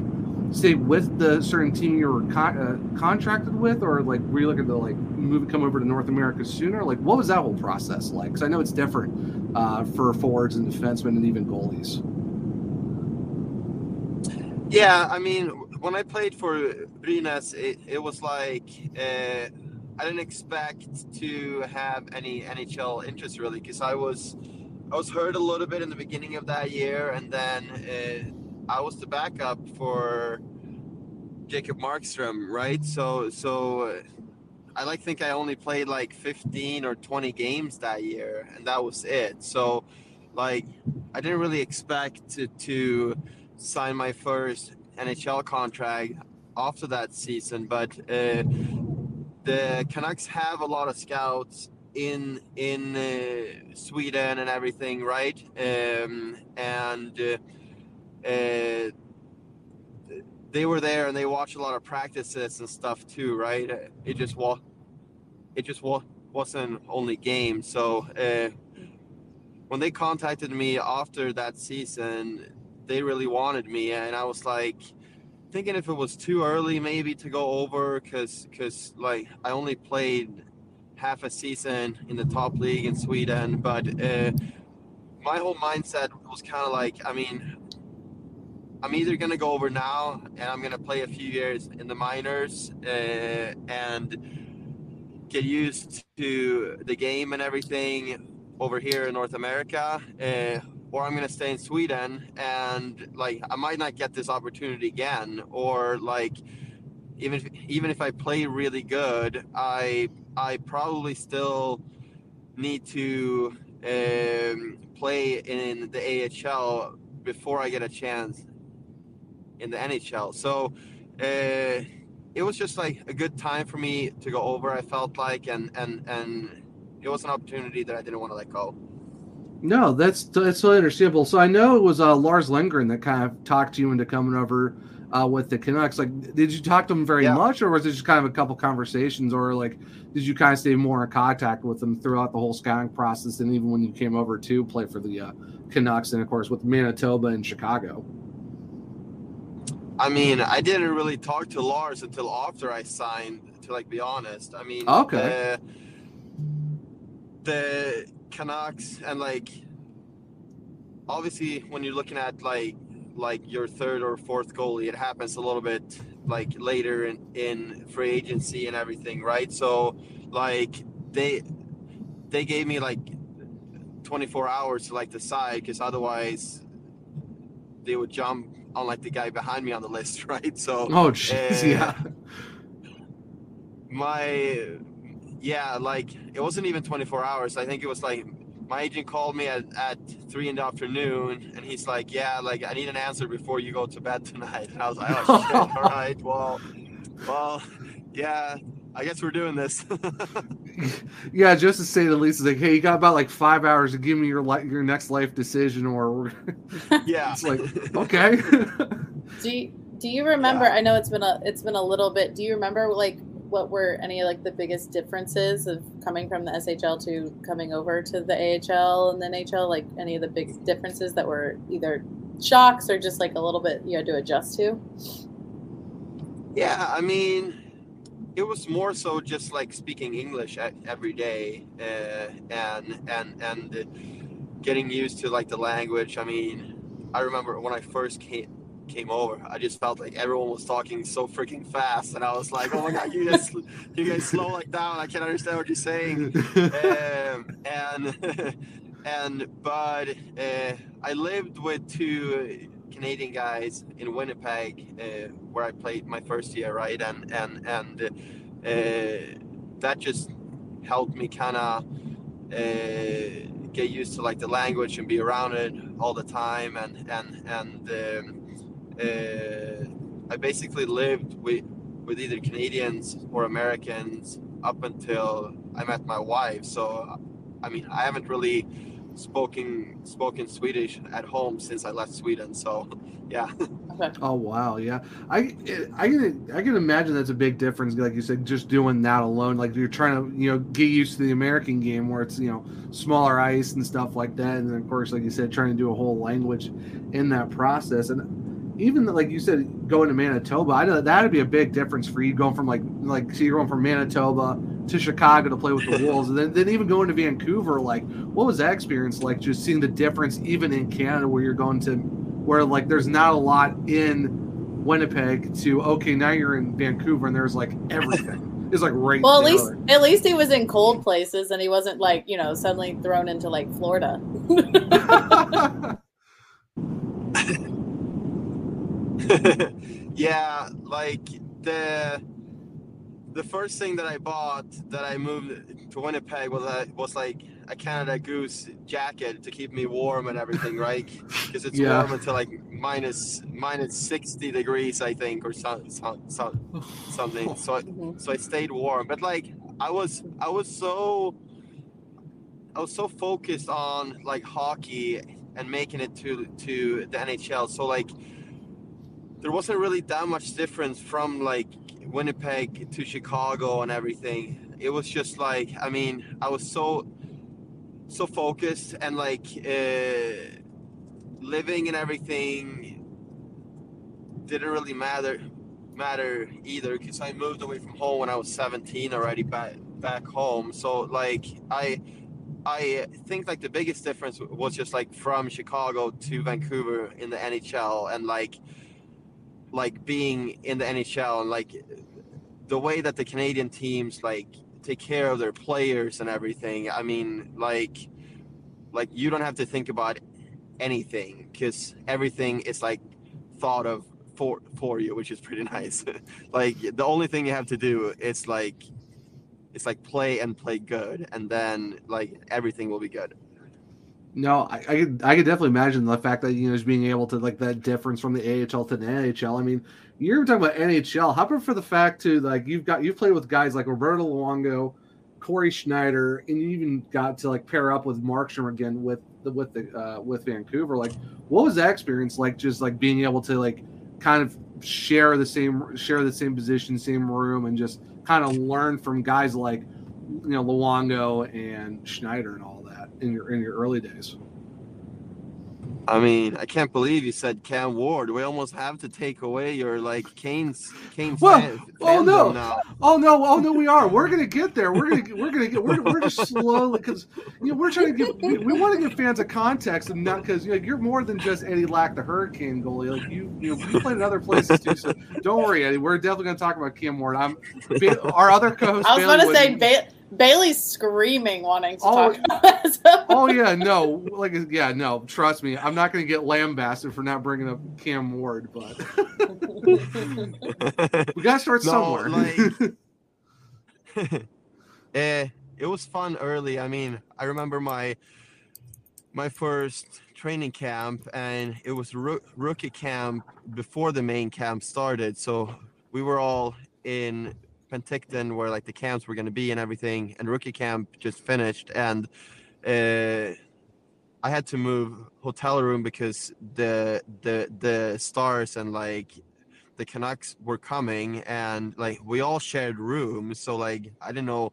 stay with the certain team you were con- uh, contracted with? Or like were you looking to like move come over to North America sooner? Like what was that whole process like? Because I know it's different uh, for forwards and defensemen and even goalies yeah, I mean, when I played for Brynäs, it, it was like uh, I didn't expect to have any NHL interest really, because I was I was hurt a little bit in the beginning of that year, and then uh, I was the backup for Jacob Markstrom, right? So so. I like think I only played like 15 or 20 games that year, and that was it. So, like, I didn't really expect to, to sign my first NHL contract after that season, but uh, the Canucks have a lot of scouts in in uh, Sweden and everything, right? Um, and uh, uh they were there and they watched a lot of practices and stuff too, right? It just was it just wa- wasn't only games. So uh, when they contacted me after that season, they really wanted me, and I was like thinking if it was too early maybe to go over because because like I only played half a season in the top league in Sweden, but uh, my whole mindset was kind of like I mean I'm either gonna go over now and I'm gonna play a few years in the minors uh, and get used to the game and everything over here in North America. Uh, or I'm gonna stay in Sweden and like I might not get this opportunity again, or like even if, even if I play really good, I I probably still need to um, play in the AHL before I get a chance in the NHL. So uh, it was just like a good time for me to go over. I felt like, and and and it was an opportunity that I didn't want to let go. No, that's that's totally understandable. So I know it was uh, Lars Lindgren that kind of talked you into coming over uh, with the Canucks. Like, did you talk to him very yeah. much, or was it just kind of a couple conversations, or like did you kind of stay more in contact with him throughout the whole scouting process, and even when you came over to play for the uh, Canucks, and of course with Manitoba and Chicago? I mean, I didn't really talk to Lars until after I signed. To like be honest, I mean, okay. Uh, the Canucks and like obviously when you're looking at like like your third or fourth goalie, it happens a little bit like later in, in free agency and everything, right? So like they they gave me like 24 hours to like decide because otherwise they would jump on like the guy behind me on the list, right? So oh jeez, uh, yeah. My yeah, like it wasn't even 24 hours. I think it was like my agent called me at, at three in the afternoon and he's like, Yeah, like I need an answer before you go to bed tonight. And I was like, Oh shit, all right, well well, yeah, I guess we're doing this. yeah, just to say the least, it's like, hey, you got about like five hours to give me your li- your next life decision, or yeah, it's like okay. do you, do you remember? Yeah. I know it's been a it's been a little bit. Do you remember like what were any like the biggest differences of coming from the SHL to coming over to the AHL and then NHL? Like any of the big differences that were either shocks or just like a little bit you had to adjust to? Yeah, I mean, it was more so just like speaking English every day uh, and and and getting used to like the language. I mean, I remember when I first came came over. I just felt like everyone was talking so freaking fast, and I was like, "Oh my god, you guys, you guys slow like down. I can't understand what you're saying." um, and and but uh, I lived with two Canadian guys in Winnipeg, uh, where I played my first year, right? And and and uh, that just helped me kind of uh, get used to like the language and be around it all the time, and and and. Um, uh, I basically lived with with either Canadians or Americans up until I met my wife. So, I mean, I haven't really spoken spoken Swedish at home since I left Sweden. So, yeah. Okay. Oh wow, yeah. I I can I can imagine that's a big difference. Like you said, just doing that alone. Like you're trying to you know get used to the American game where it's you know smaller ice and stuff like that, and then of course, like you said, trying to do a whole language in that process. And even like you said, going to Manitoba, I know that'd be a big difference for you going from like like so you're going from Manitoba to Chicago to play with the Wolves, and then, then even going to Vancouver. Like, what was that experience like? Just seeing the difference, even in Canada, where you're going to where like there's not a lot in Winnipeg to okay now you're in Vancouver and there's like everything is like right Well, at there. least at least he was in cold places and he wasn't like you know suddenly thrown into like Florida. yeah, like the the first thing that I bought that I moved to Winnipeg was a, was like a Canada Goose jacket to keep me warm and everything, right? Because it's Yeah. warm until like minus minus sixty degrees, I think, or some, some, some something. So I, Mhm. so I stayed warm. But like I was I was so I was so focused on like hockey and making it to to the NHL. So like there wasn't really that much difference from like Winnipeg to Chicago and everything. It was just like I mean I was so so focused and like uh, living and everything didn't really matter matter either because I moved away from home when I was 17 already back back home. So like I I think like the biggest difference was just like from Chicago to Vancouver in the NHL and like like being in the NHL and like the way that the Canadian teams like take care of their players and everything. I mean like like you don't have to think about anything because everything is like thought of for for you, which is pretty nice. like the only thing you have to do is like it's like play and play good, and then like everything will be good. No, I, I could I could definitely imagine the fact that you know just being able to like that difference from the AHL to the NHL. I mean, you're talking about NHL. How about for the fact too, like you've got you've played with guys like Roberto Luongo, Cory Schneider, and you even got to like pair up with Markstrom again with the with the uh, with Vancouver. Like, what was that experience like? Just like being able to like kind of share the same share the same position, same room, and just kind of learn from guys like you know Luongo and Schneider and all in your in your early days. I mean, I can't believe you said Cam Ward. We almost have to take away your like Canes Canes Well, fan, oh, no. now. Oh no! Oh no! We are. We're gonna get there. We're gonna. get- We're gonna get. We're, we're just slowly because you know we're trying to give. We, we want to give fans a context and not because you know you're more than just Eddie Lack, the Hurricane goalie. Like you, you know, you played in other places too. So don't worry, Eddie. We're definitely gonna talk about Cam Ward. I'm our other co-host. I was Bailey going to say ba- Bailey's screaming, wanting to Oh, talk about that. So- Oh yeah, no, like yeah, no. Trust me, I'm not gonna get lambasted for not bringing up Cam Ward, but we gotta start No, somewhere. like- eh, it was fun early. I mean, I remember my my first training camp, and it was roo- rookie camp before the main camp started. So we were all in Penticton, where like the camps were going to be and everything. And rookie camp just finished, and uh, I had to move hotel room because the the the stars and like the Canucks were coming and like we all shared rooms. So like I didn't know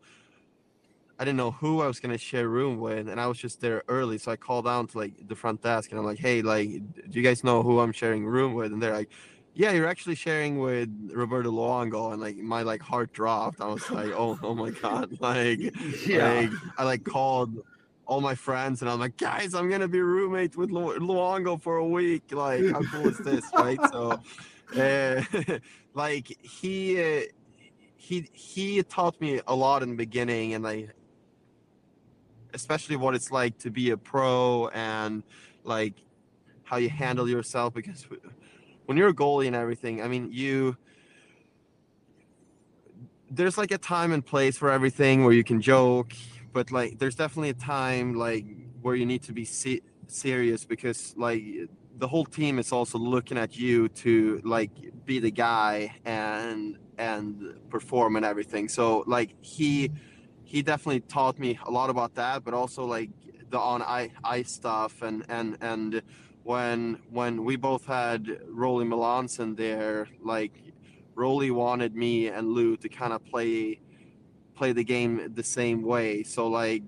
I didn't know who I was gonna share room with and I was just there early. So I called down to like the front desk and I'm like, hey, like do you guys know who I'm sharing room with? And they're like, Yeah, you're actually sharing with Roberto Luongo and like my like heart dropped. I was like, Oh oh my god, like yeah. like, I like called all my friends and I'm like, guys, I'm gonna be roommate with Lu- Luongo for a week. Like, how cool is this, right? So, uh, like he uh, he he taught me a lot in the beginning, and like especially what it's like to be a pro and like how you handle yourself because when you're a goalie and everything, I mean, you there's like a time and place for everything where you can joke, but like there's definitely a time like where you need to be se- serious because like the whole team is also looking at you to like be the guy and and perform and everything. So like he he definitely taught me a lot about that, but also like the on ice stuff and and and when when we both had Rollie Melanson there, like Rollie wanted me and Lou to kind of play play the game the same way. So like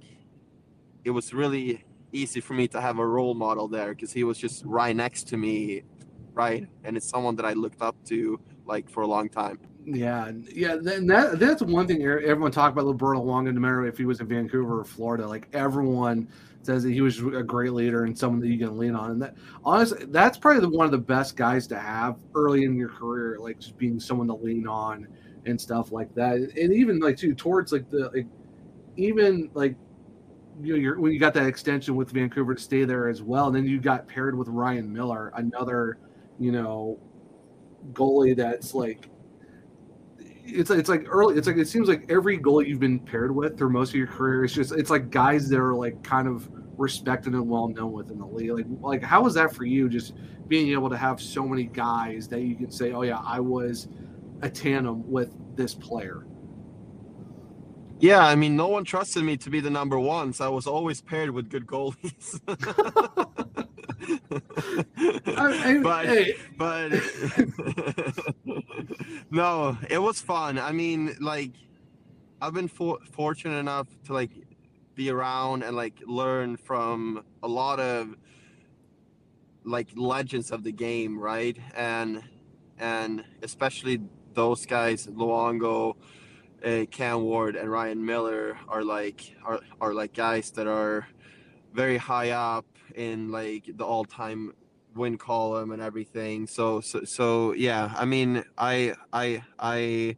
it was really easy for me to have a role model there because he was just right next to me, right? And it's someone that I looked up to like for a long time. Yeah, yeah, that that's one thing everyone talked about Roberto Luongo, no matter if he was in Vancouver or Florida. Like everyone says that he was a great leader and someone that you can lean on. And that honestly, that's probably the, one of the best guys to have early in your career, like just being someone to lean on and stuff like that. And even like too towards like the like even like you know you're, when you got that extension with Vancouver to stay there as well, and then you got paired with Ryan Miller, another you know goalie that's like it's it's like early. It's like it seems like every goalie you've been paired with through most of your career, is just it's like guys that are like kind of respected and well known within the league. Like like how was that for you? Just being able to have so many guys that you can say, oh yeah, I was a tandem with this player. Yeah, I mean, no one trusted me to be the number one, so I was always paired with good goalies. I, but hey. but no, it was fun. I mean, like I've been for, fortunate enough to like be around and like learn from a lot of like legends of the game, right? And and especially those guys, Luongo, uh, Cam Ward, and Ryan Miller are like are are like guys that are very high up in like the all-time win column and everything. So so so yeah, I mean, I I I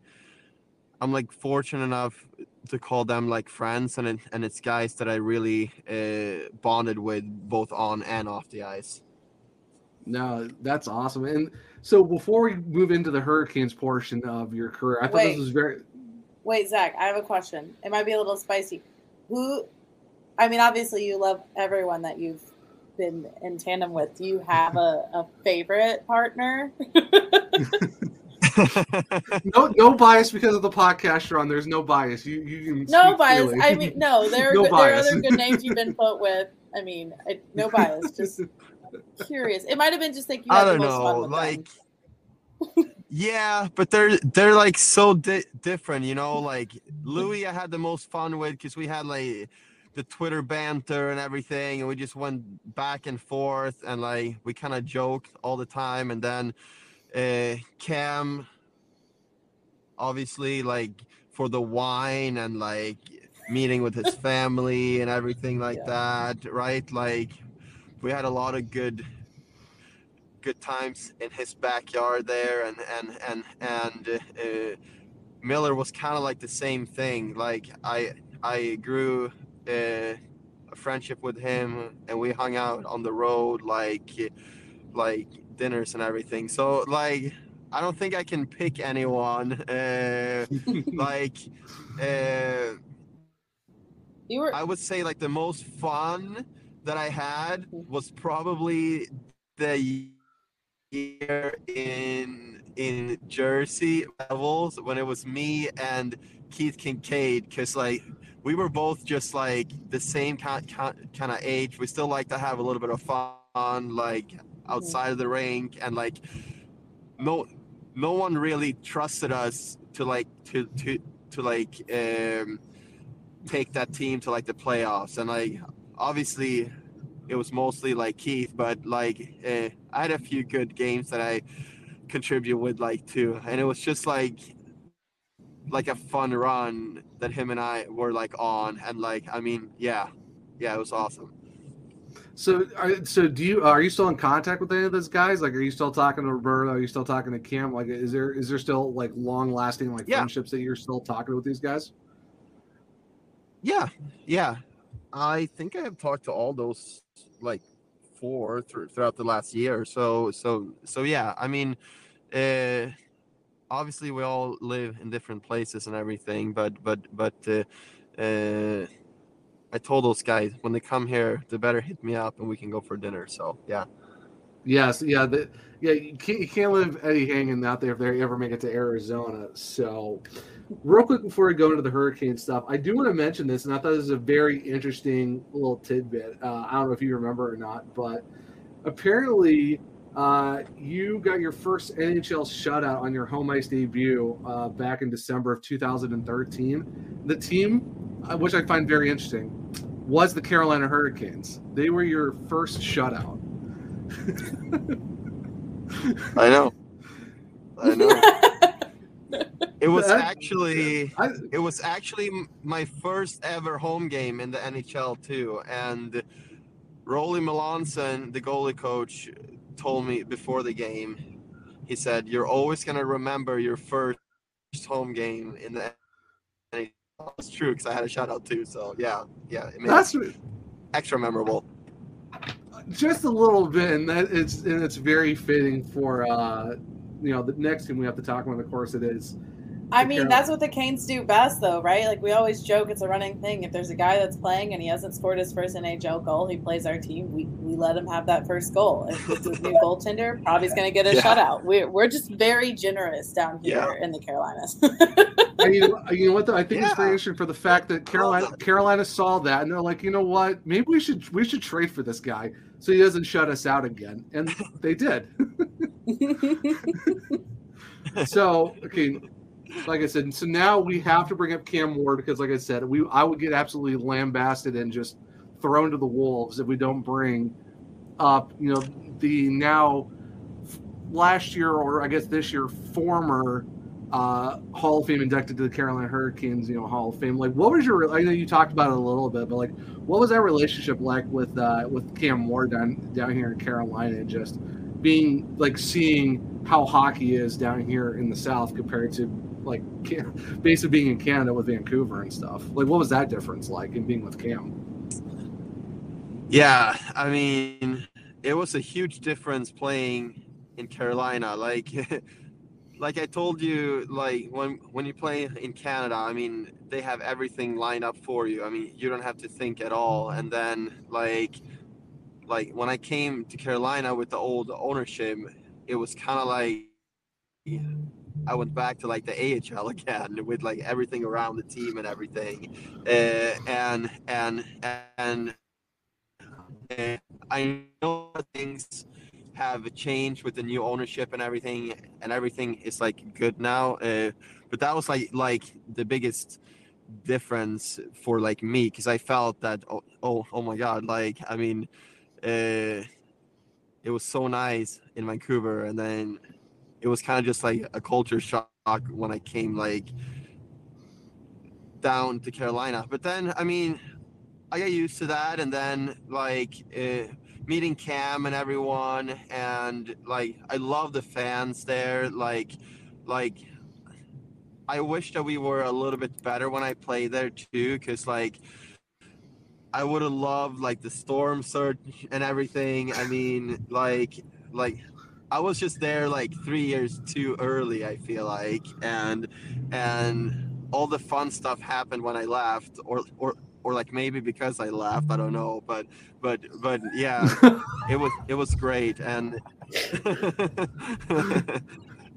I'm like fortunate enough to call them like friends and it, and it's guys that I really uh, bonded with both on and off the ice. No, that's awesome. And so before we move into the Hurricanes portion of your career, I thought wait, this was very. Wait, Zach, I have a question. It might be a little spicy. Who? I mean, obviously, you love everyone that you've been in tandem with. Do you have a, a favorite partner? no, no bias because of the podcast you're on. There's no bias. You, you no bias. Freely. I mean, no. There are no there are other good names you've been put with. I mean, I, no bias. Just curious. It might have been just thinking. I don't know. like, yeah, but they're they're like so di- different. You know, like Louis, I had the most fun with because we had like the Twitter banter and everything, and we just went back and forth, and like we kind of joked all the time. And then uh, Cam, obviously, like for the wine and like meeting with his family and everything like yeah. that, right? Like we had a lot of good good times in his backyard there, and and and and. Uh, Miller was kind of like the same thing. Like I I grew a friendship with him, and we hung out on the road, like like dinners and everything. So like, I don't think I can pick anyone. Uh, like, uh, you were. I would say like the most fun that I had was probably the year in in Jersey Devils when it was me and Keith Kinkaid because like we were both just like the same kind, kind of age. We still like to have a little bit of fun, like outside of the rink, and like no, no one really trusted us to like to to to like um, take that team to like the playoffs. And like obviously, it was mostly like Keith, but like uh, I had a few good games that I contribute with like too, and it was just like like a fun run that him and I were like on, and like I mean, yeah, yeah, it was awesome. So, are, so do you are you still in contact with any of those guys? Like, are you still talking to Roberto? Are you still talking to Cam? Like, is there is there still like long lasting like yeah. friendships that you're still talking with these guys? Yeah, yeah. I think I have talked to all those like four th- throughout the last year. So, so, so yeah. I mean, uh, obviously we all live in different places and everything, but but but uh, uh, I told those guys when they come here, they better hit me up and we can go for dinner. So yeah. Yes, yeah, the, yeah. You can't, you can't live Eddie hanging out there if they ever make it to Arizona. So, real quick before we go into the hurricane stuff, I do want to mention this, and I thought this was a very interesting little tidbit. Uh, I don't know if you remember or not, but apparently uh, you got your first NHL shutout on your home ice debut uh, back in December of 2013. The team, uh, which I find very interesting, was the Carolina Hurricanes. They were your first shutout. I know. I know. It was actually I, it was actually my first ever home game in the NHL too, and Rollie Melanson, the goalie coach, told me before the game. He said, "You're always gonna remember your first home game in the." NHL. It's true because I had a shutout too. So yeah, yeah, it made that's it extra memorable. just a little bit, and that it's and it's very fitting for uh, you know the next game we have to talk about. Of course, it is I mean, that's what the Canes do best, though, right? Like we always joke, it's a running thing. If there's a guy that's playing and he hasn't scored his first NHL goal, he plays our team. We, we let him have that first goal. If it's a new goaltender, probably he's going to get a Yeah. shutout. We're we're just very generous down here Yeah. in the Carolinas. And you, you know what? Though I think it's very interesting for the fact that Carolina. Carolina saw that and they're like, you know what? Maybe we should we should trade for this guy so he doesn't shut us out again. And they did. so okay, like I said, so now we have to bring up Cam Ward because, like I said, we I would get absolutely lambasted and just thrown to the wolves if we don't bring up, you know, the now last year or I guess this year former uh, Hall of Fame inducted to the Carolina Hurricanes, you know, Hall of Fame. Like, what was your? I know you talked about it a little bit, but like, what was that relationship like with uh, with Cam Ward down down here in Carolina, and just being like seeing how hockey is down here in the South compared to like basically being in Canada with Vancouver and stuff. Like, what was that difference like in being with Cam? Yeah, I mean, it was a huge difference playing in Carolina. Like, like I told you, like when when you play in Canada, I mean, they have everything lined up for you. I mean, you don't have to think at all. And then like, like when I came to Carolina with the old ownership, it was kind of like I went back to like the AHL again with like everything around the team and everything, uh, and and and uh, I know things have changed with the new ownership and everything, and everything is like good now. Uh, but that was like like the biggest difference for like me because I felt that oh, oh oh my god like I mean it was so nice in Vancouver and then it was kind of just like a culture shock when I came like down to Carolina but then I mean I got used to that, and then like uh, meeting Cam and everyone, and like I love the fans there. Like, like I wish that we were a little bit better when I played there too, because like I would have loved like the storm surge and everything. I mean, like, like I was just there like three years too early. I feel like, and and all the fun stuff happened when I left, or or or like maybe because I left, I don't know, but but but yeah, it was it was great and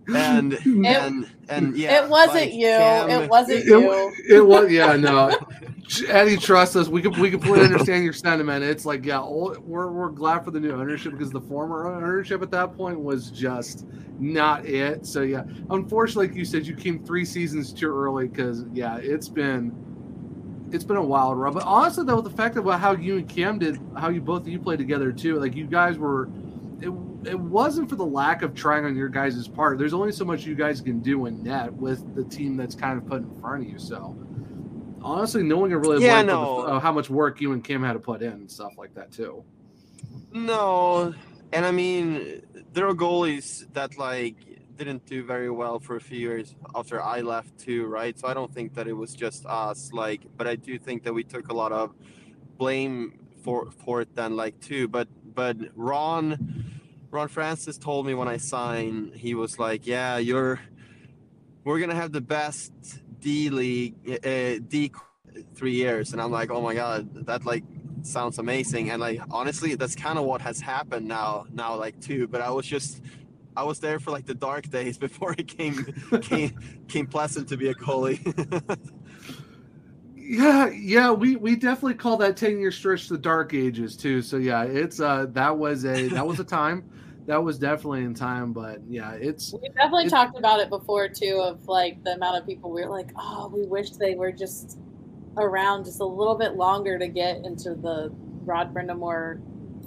and and and yeah, it wasn't like, you. Cam- it wasn't It, you. it was yeah no. Eddie trust us. We can we completely understand your sentiment. It's like yeah all, we're, we're glad for the new ownership because the former ownership at that point was just not it. So yeah. Unfortunately like you said you came three seasons too early because yeah it's been it's been a wild run. But honestly though the fact about how you and Cam did how you both of you played together too like you guys were it, it wasn't for the lack of trying on your guys' part. There's only so much you guys can do in net with the team that's kind of put in front of you. So honestly, no one can really Yeah, no. the, uh, how much work you and Kim had to put in and stuff like that too. No, and I mean there are goalies that like didn't do very well for a few years after I left too, right? So I don't think that it was just us, like, but I do think that we took a lot of blame for for it then, like too. But but Ron Ron Francis told me when I signed, he was like, "Yeah, you're we're gonna have the best D league uh, D three years," and I'm like, "Oh my god, that like." sounds amazing and like honestly that's kind of what has happened now now like too but i was just I was there for like the dark days before it came came came pleasant to be a goalie. yeah, yeah, we we definitely call that ten year stretch the dark ages too. So yeah, it's uh that was a that was a time. That was definitely in time, but yeah, it's we definitely it's, talked about it before too of like the amount of people we were like, oh, we wish they were just around just a little bit longer to get into the Rod Brind'Amour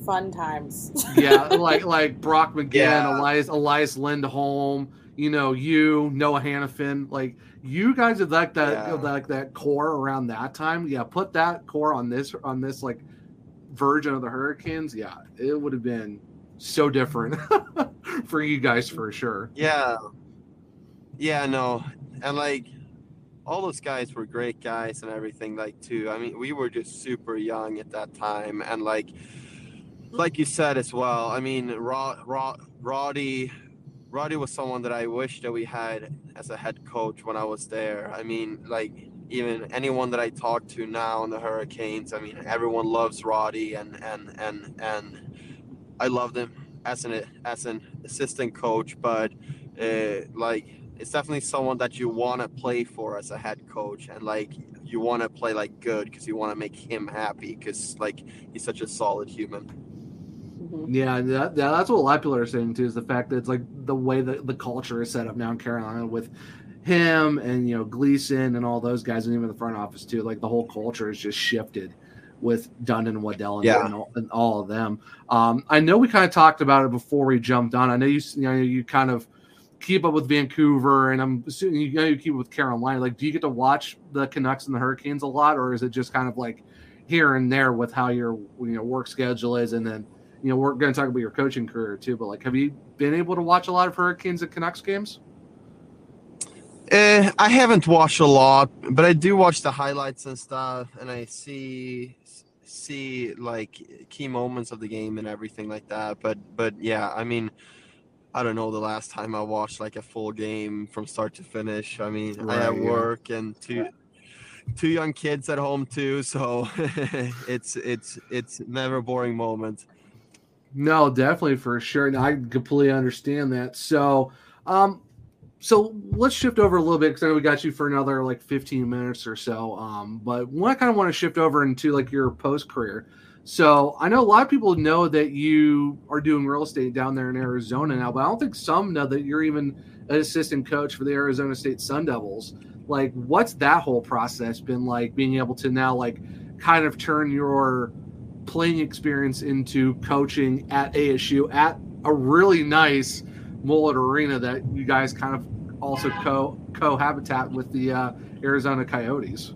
fun times. yeah, like like Brock McGinn, yeah. Elias Elias Lindholm, you know, you Noah Hanifin, like you guys have like that yeah. like that core around that time. Yeah, put that core on this on this like version of the Hurricanes. Yeah, it would have been so different for you guys for sure. Yeah. Yeah, no. And like all those guys were great guys and everything like too. I mean, we were just super young at that time and like like you said as well. I mean, Rod, Rod, Roddy Roddy was someone that I wish that we had as a head coach when I was there. I mean, like even anyone that I talk to now in the Hurricanes, I mean, everyone loves Roddy and and and and I loved him as an as an assistant coach, but uh, like it's definitely someone that you want to play for as a head coach and like you want to play like good because you want to make him happy because like he's such a solid human. Mm-hmm. Yeah, that, yeah, that's what a lot of people are saying too. Is the fact that it's like the way that the culture is set up now in Carolina with him and you know Gleason and all those guys, and even the front office too. Like the whole culture has just shifted with Dunn and Waddell and, yeah. and, all, and all of them. Um, I know we kind of talked about it before we jumped on. I know you, you know you kind of keep up with Vancouver, and I'm assuming you know you keep up with Carolina. Like, do you get to watch the Canucks and the Hurricanes a lot, or is it just kind of like here and there with how your you know work schedule is, and then you know, we're going to talk about your coaching career too, but like, have you been able to watch a lot of Hurricanes and Canucks games? Uh, I haven't watched a lot, but I do watch the highlights and stuff, and I see see like key moments of the game and everything like that. But but yeah, I mean, I don't know the last time I watched like a full game from start to finish. I mean, right, I have yeah. work and two two young kids at home too, so it's it's it's never boring moment. No, definitely for sure. I completely understand that. So, um, so let's shift over a little bit because I know we got you for another like 15 minutes or so. Um, but I kind of want to shift over into like your post career. So I know a lot of people know that you are doing real estate down there in Arizona now, but I don't think some know that you're even an assistant coach for the Arizona State Sun Devils. Like, what's that whole process been like? Being able to now like kind of turn your playing experience into coaching at ASU at a really nice Mullet Arena that you guys kind of also co cohabitat with the uh, Arizona Coyotes.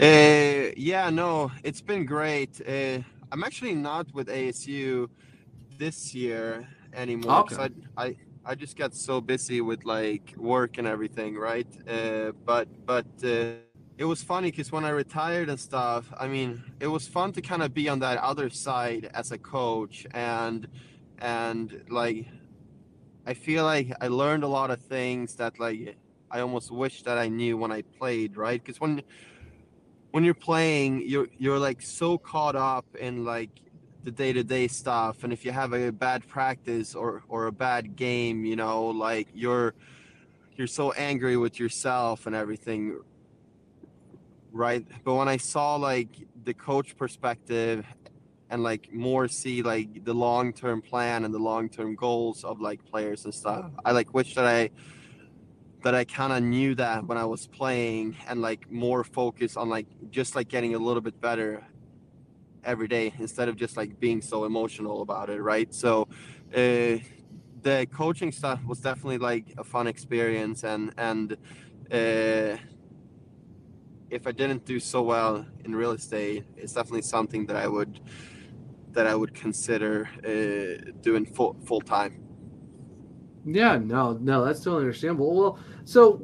Uh, yeah, no, it's been great. Uh, I'm actually not with ASU this year anymore okay. I, I I just got so busy with like work and everything, right? Uh, but but uh, it was funny because when I retired and stuff, I mean, it was fun to kind of be on that other side as a coach and and like I feel like I learned a lot of things that like I almost wish that I knew when I played, right? Because when when you're playing, you're you're like so caught up in like the day-to-day stuff and if you have a bad practice or or a bad game, you know, like you're you're so angry with yourself and everything right? But when I saw like the coach perspective and like more see like the long term plan and the long term goals of like players and stuff, I like wish that I that I kind of knew that when I was playing and like more focus on like just like getting a little bit better every day instead of just like being so emotional about it, right? So uh, the coaching stuff was definitely like a fun experience and and uh, if I didn't do so well in real estate, it's definitely something that I would that I would consider uh, doing full full time. Yeah, no, no, that's totally understandable. Well, so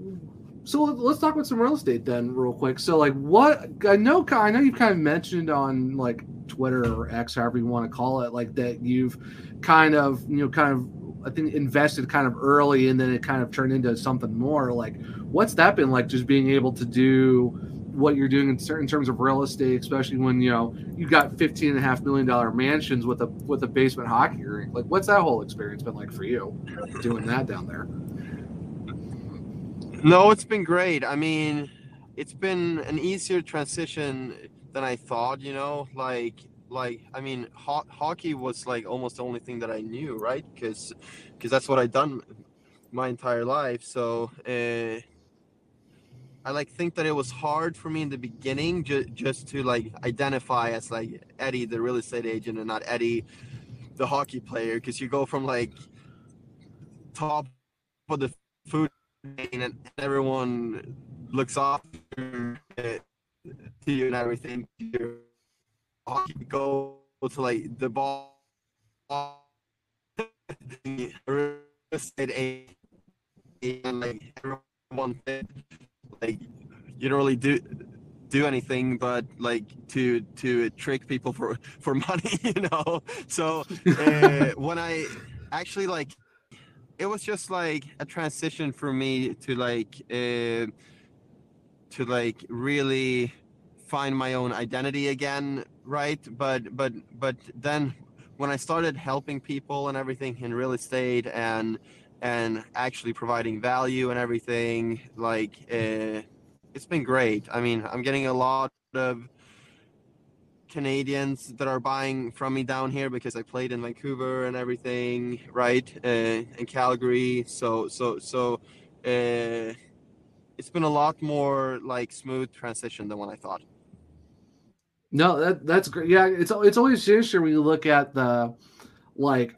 so let's talk about some real estate then, real quick. So, like, what I know, I know you've kind of mentioned on like Twitter or X, however you want to call it, like that you've kind of, you know, kind of I think invested kind of early and then it kind of turned into something more. Like, what's that been like? Just being able to do what you're doing in certain terms of real estate, especially when you know you've got fifteen and a half million dollar mansions with a with a basement hockey rink. Like, what's that whole experience been like for you doing that down there? No, it's been great. I mean, it's been an easier transition than I thought. You know, like like I mean, ho- hockey was like almost the only thing that I knew, right? Because because that's what I'd done my entire life. So. Uh, I like think that it was hard for me in the beginning ju- just to like identify as like Eddie the real estate agent and not Eddie the hockey player because you go from like top of the food chain and everyone looks off to you and everything you go to like the ball real estate agent and like everyone like you don't really do do anything but like to to trick people for for money you know? So uh, when i actually like it was just like a transition for me to like uh, to like really find my own identity again right? But but but then when i started helping people and everything in real estate and and actually providing value and everything like uh, it's been great. I mean i'm getting a lot of canadians that are buying from me down here because i played in vancouver and everything right uh, in calgary. So so so uh, it's been a lot more like smooth transition than what i thought. No that that's great. Yeah it's it's always interesting when you look at the like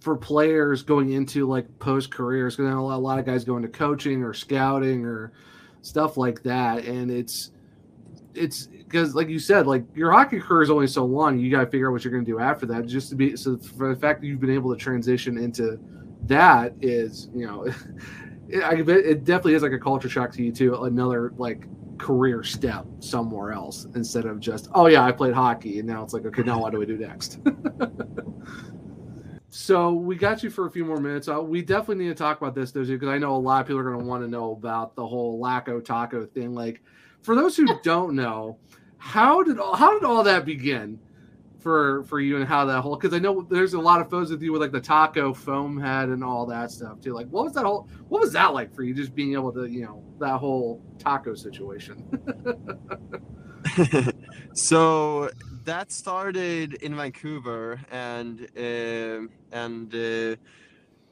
for players going into like post careers because a lot of guys go into coaching or scouting or stuff like that, and it's it's because like you said, like your hockey career is only so long. You got to figure out what you're going to do after that. Just to be so for the fact that you've been able to transition into that is you know. It, it definitely is like a culture shock to you too. Another like career step somewhere else instead of just oh yeah I played hockey and now it's like okay now what do we do next? So we got you for a few more minutes. Uh, we definitely need to talk about this, though, because I know a lot of people are going to want to know about the whole Lacko Taco thing. Like, for those who don't know, how did all how did all that begin for for you, and how that whole? Because I know there's a lot of photos with you with like the taco foam head and all that stuff too. Like, what was that whole? What was that like for you? Just being able to, you know, that whole taco situation. so that started in Vancouver, and uh, and uh,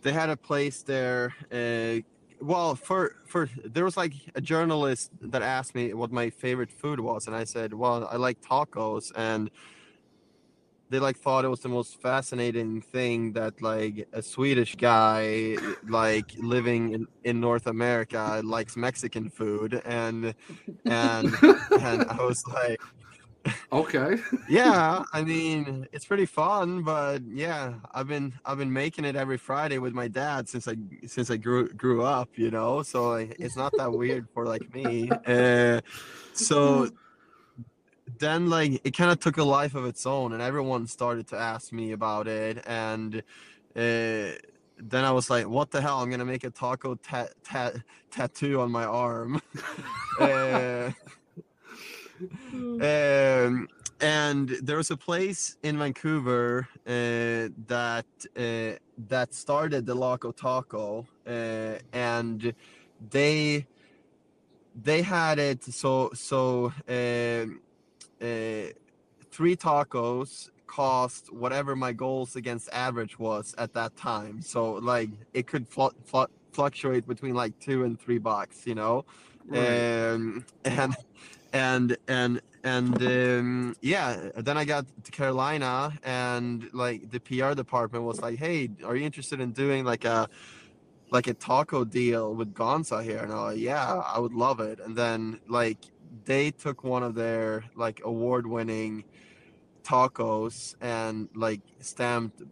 they had a place there. Uh, well, for for there was like a journalist that asked me what my favorite food was, and I said, well, I like tacos, and they like thought it was the most fascinating thing that like a Swedish guy like living in, in North America likes Mexican food and and and I was like okay. yeah, I mean, it's pretty fun, but yeah, I've been I've been making it every Friday with my dad since I since I grew grew up, you know. So like, it's not that weird for like me. Uh, so then like it kind of took a life of its own, and everyone started to ask me about it, and. Uh, then I was like, "What the hell? I'm gonna make a taco ta- ta- tattoo on my arm." uh, um, and there was a place in Vancouver uh, that uh, that started the Lacko Taco, uh, and they they had it so so um, uh, three tacos cost whatever my goals against average was at that time. So like it could fl- fl- fluctuate between like two and three bucks, you know, Right. um, and and and and um, yeah then i got to carolina and like the pr department was like hey are you interested in doing like a like a taco deal with gonza here? And i was like yeah i would love it. And then like they took one of their like award winning tacos and like stamped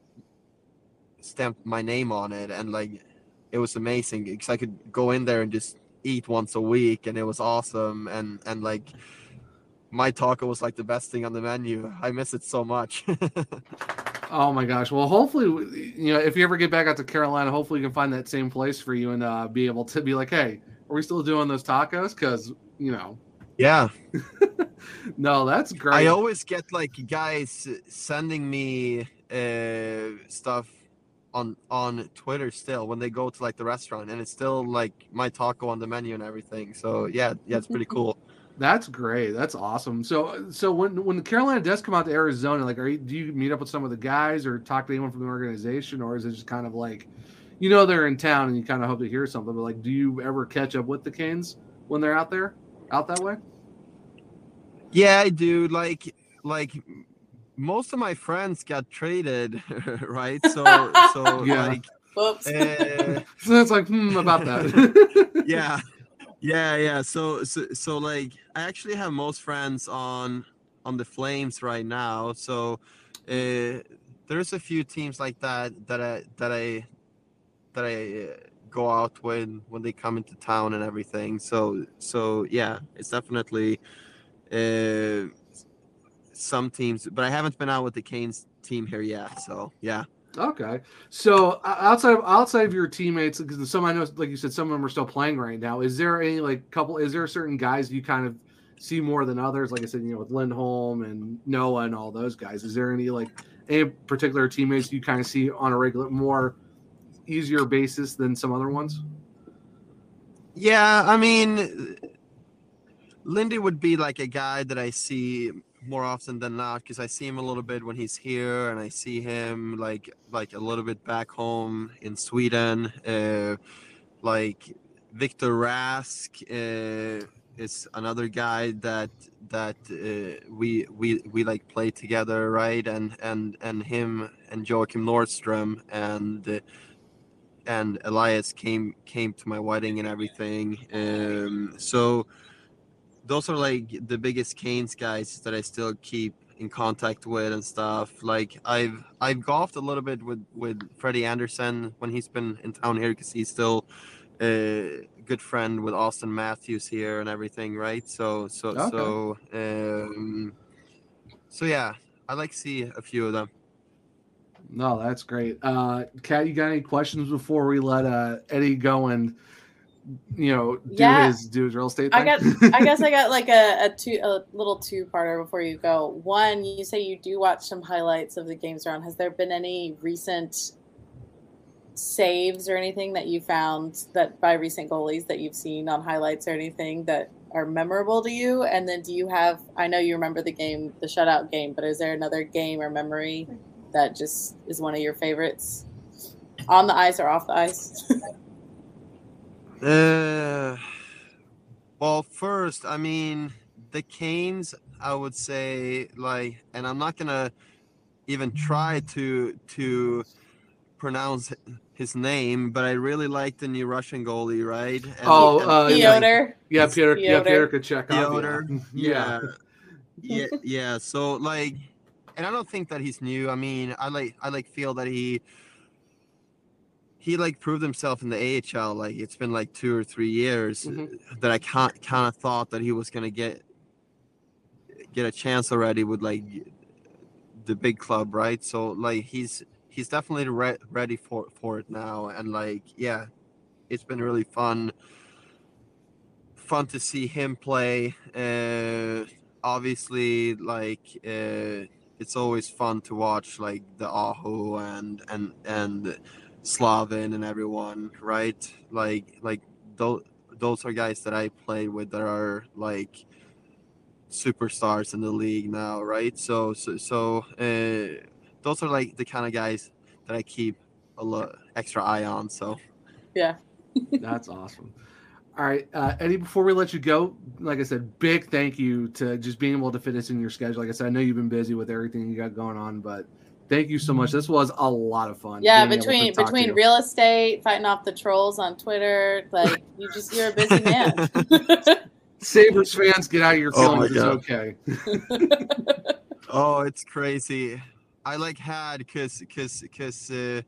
stamped my name on it. And like it was amazing because i could go in there and just eat once a week and it was awesome and and like my taco was like the best thing on the menu i miss it so much Oh my gosh. Well, hopefully, you know, if you ever get back out to Carolina, hopefully you can find that same place for you and uh, be able to be like, hey, are we still doing those tacos? Because, you know, Yeah, no, that's great. I always get like guys sending me uh, stuff on on Twitter still when they go to like the restaurant, and it's still like my taco on the menu and everything. So yeah, yeah, it's pretty cool. That's great. That's awesome. So, so when when Carolina does come out to Arizona, like, are you, do you meet up with some of the guys or talk to anyone from the organization, or is it just kind of like, you know, they're in town and you kind of hope to hear something, but like, do you ever catch up with the Canes when they're out there, out that way? Yeah, I do. Like, like most of my friends got traded, right? So, so Yeah. like, Whoops. uh, So it's like, hmm, about that. yeah yeah yeah so, so so like i actually have most friends on on the flames right now so uh there's a few teams like that that i that i that i uh, go out with when they come into town and everything so so yeah it's definitely uh some teams but i haven't been out with the canes team here yet so yeah Okay, so outside of outside of your teammates, because some I know, like you said, some of them are still playing right now. Is there any like couple? Is there certain guys you kind of see more than others? Like I said, you know, with Lindholm and Noah and all those guys. Is there any like any particular teammates you kind of see on a regular, more easier basis than some other ones? Yeah, I mean, Lindy would be like a guy that I see more often than not because I see him a little bit when he's here, and I see him like like a little bit back home in Sweden. Uh, like Victor Rask uh, is another guy that that uh, we we we like play together, right? And and and him and Joakim Nordstrom and. And Elias came came to my wedding and everything. Um, so those are like the biggest Canes guys that I still keep in contact with and stuff. Like I've I've golfed a little bit with with Freddie Andersen when he's been in town here because he's still a good friend with Auston Matthews here and everything, right? So so Okay. so um, so yeah, I like to see a few of them. No, that's great. Uh, Kat, you got any questions before we let uh, Eddie go and you know do Yeah. his do his real estate? Thing? I got. I guess I got like a, a two a little two parter before you go. One, you say you do watch some highlights of the games around. Has there been any recent saves or anything that you found that by recent goalies that you've seen on highlights or anything that are memorable to you? And then do you have? I know you remember the game, the shutout game, but is there another game or memory that just is one of your favorites on the ice or off the ice? Uh, well, first, I mean, the Canes, I would say, like, and I'm not gonna even try to to pronounce his name, but I really like the new Russian goalie, right? And, Oh, and- uh, and, yeah. like, yeah, It's Peter, yeah, Pyotr. Peter Kochetkov. Pyotr, Yeah, yeah, yeah, yeah. So like, and I don't think that he's new. I mean, I like, I like feel that he, he like proved himself in the AHL. Like it's been like two or three years Mhm. that I can't kind of thought that he was gonna get get a chance already with like the big club, right? So like he's he's definitely re- ready for for it now, and like yeah, it's been really fun fun to see him play. Uh, obviously, like uh, it's always fun to watch like the Aho and and and Slavin and everyone, right? Like like those those are guys that I play with that are like superstars in the league now, right? So so so uh, those are like the kind of guys that I keep a lo- extra eye on. So yeah. that's awesome. All right, uh, Eddie. Before we let you go, like I said, big thank you to just being able to fit this in your schedule. Like I said, I know you've been busy with everything you got going on, but thank you so much. This was a lot of fun. Yeah, being able to between between real estate, fighting off the trolls on Twitter, like you just you're a busy man. Sabres fans, get out of your Oh my it's God. okay. Oh, it's crazy. I like had because because because uh,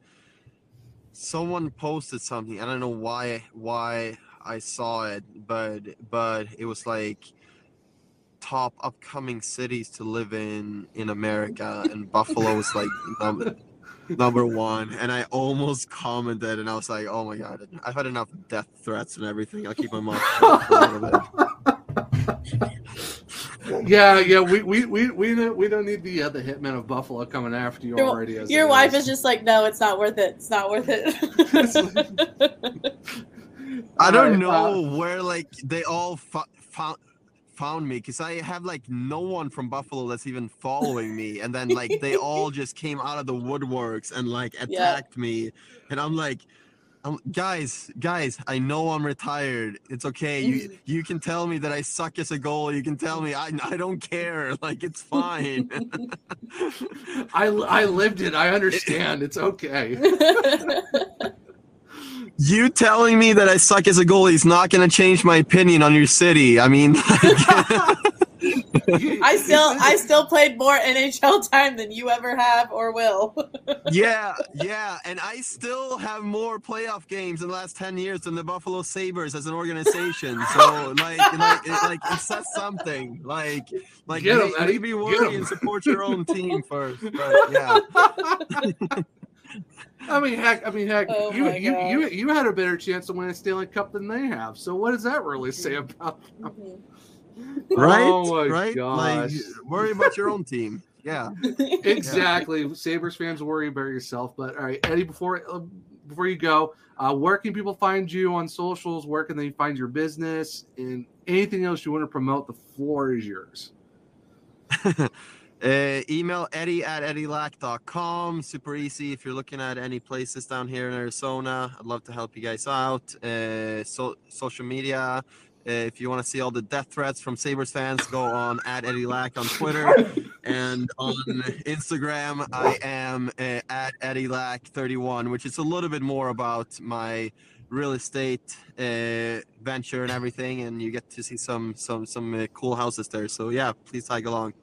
someone posted something. I don't know why why I saw it, but but it was like top upcoming cities to live in in America, and Buffalo was like number number one. And I almost commented, and I was like, oh my god, I've had enough death threats and everything. I'll keep my mouth shut for a little bit. yeah, yeah. We we we we don't we don't need the uh, the hitman of Buffalo coming after you Your, already. as your wife is just like, no, it's not worth it. It's not worth it. I don't uh, know where like they all fo- found found me because I have like no one from Buffalo that's even following me, and then like they all just came out of the woodworks and like Yeah. attacked me, and I'm like. Um, guys, guys, I know I'm retired. It's okay. You you can tell me that I suck as a goal. You can tell me I, I don't care. Like it's fine. I I lived it. I understand. It's okay. You telling me that I suck as a goalie is not going to change my opinion on your city. I mean, I still I still played more NHL time than you ever have or will. yeah, yeah, and I still have more playoff games in the last ten years than the Buffalo Sabres as an organization. So, like, like, it, like it says something. Like, like Get 'em, may- Eddie. maybe Get worry 'em. and support your own team first. But yeah, I mean, heck, I mean, heck, Oh you, you, God. you, you had a better chance to win a Stanley Cup than they have. So what does that really say about? Mhm. right, Oh my right. Like, worry about your own team. Yeah. Exactly. Sabres fans, worry about yourself. But all right, Eddie, before uh, before you go, uh, where can people find you on socials? Where can they find your business and anything else you want to promote? The floor is yours. Uh, email eddie at eddielack.com. Super easy if you're looking at any places down here in Arizona. I'd love to help you guys out. Uh, so, social media. Uh, if you want to see all the death threats from Sabres fans, go on at Eddie Lack on Twitter. and on Instagram, I am uh, at Eddie Lack31, which is a little bit more about my real estate uh, venture and everything. And you get to see some some some uh, cool houses there. So yeah, please tag along.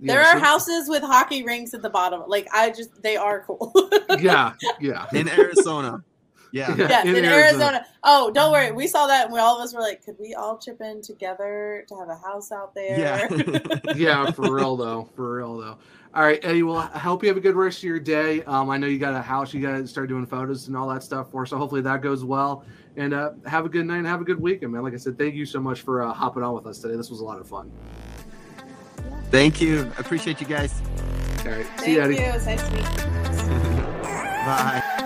There Yeah, are so- houses with hockey rinks at the bottom. Like I just they are cool. Yeah, yeah. in Arizona. Yeah. yes, in, Arizona. Oh, don't worry. We saw that and we all of us were like, could we all chip in together to have a house out there? Yeah. yeah, for real though. For real though. All right, Eddie. Well, I hope you have a good rest of your day. Um, I know you got a house, you got to start doing photos and all that stuff for. So hopefully that goes well. And uh, have a good night and have a good weekend, man. Like I said, thank you so much for uh, hopping on with us today. This was a lot of fun. Thank you. I appreciate you guys. All right, see Thank you, you. Eddie. It was nice to meet you. Bye.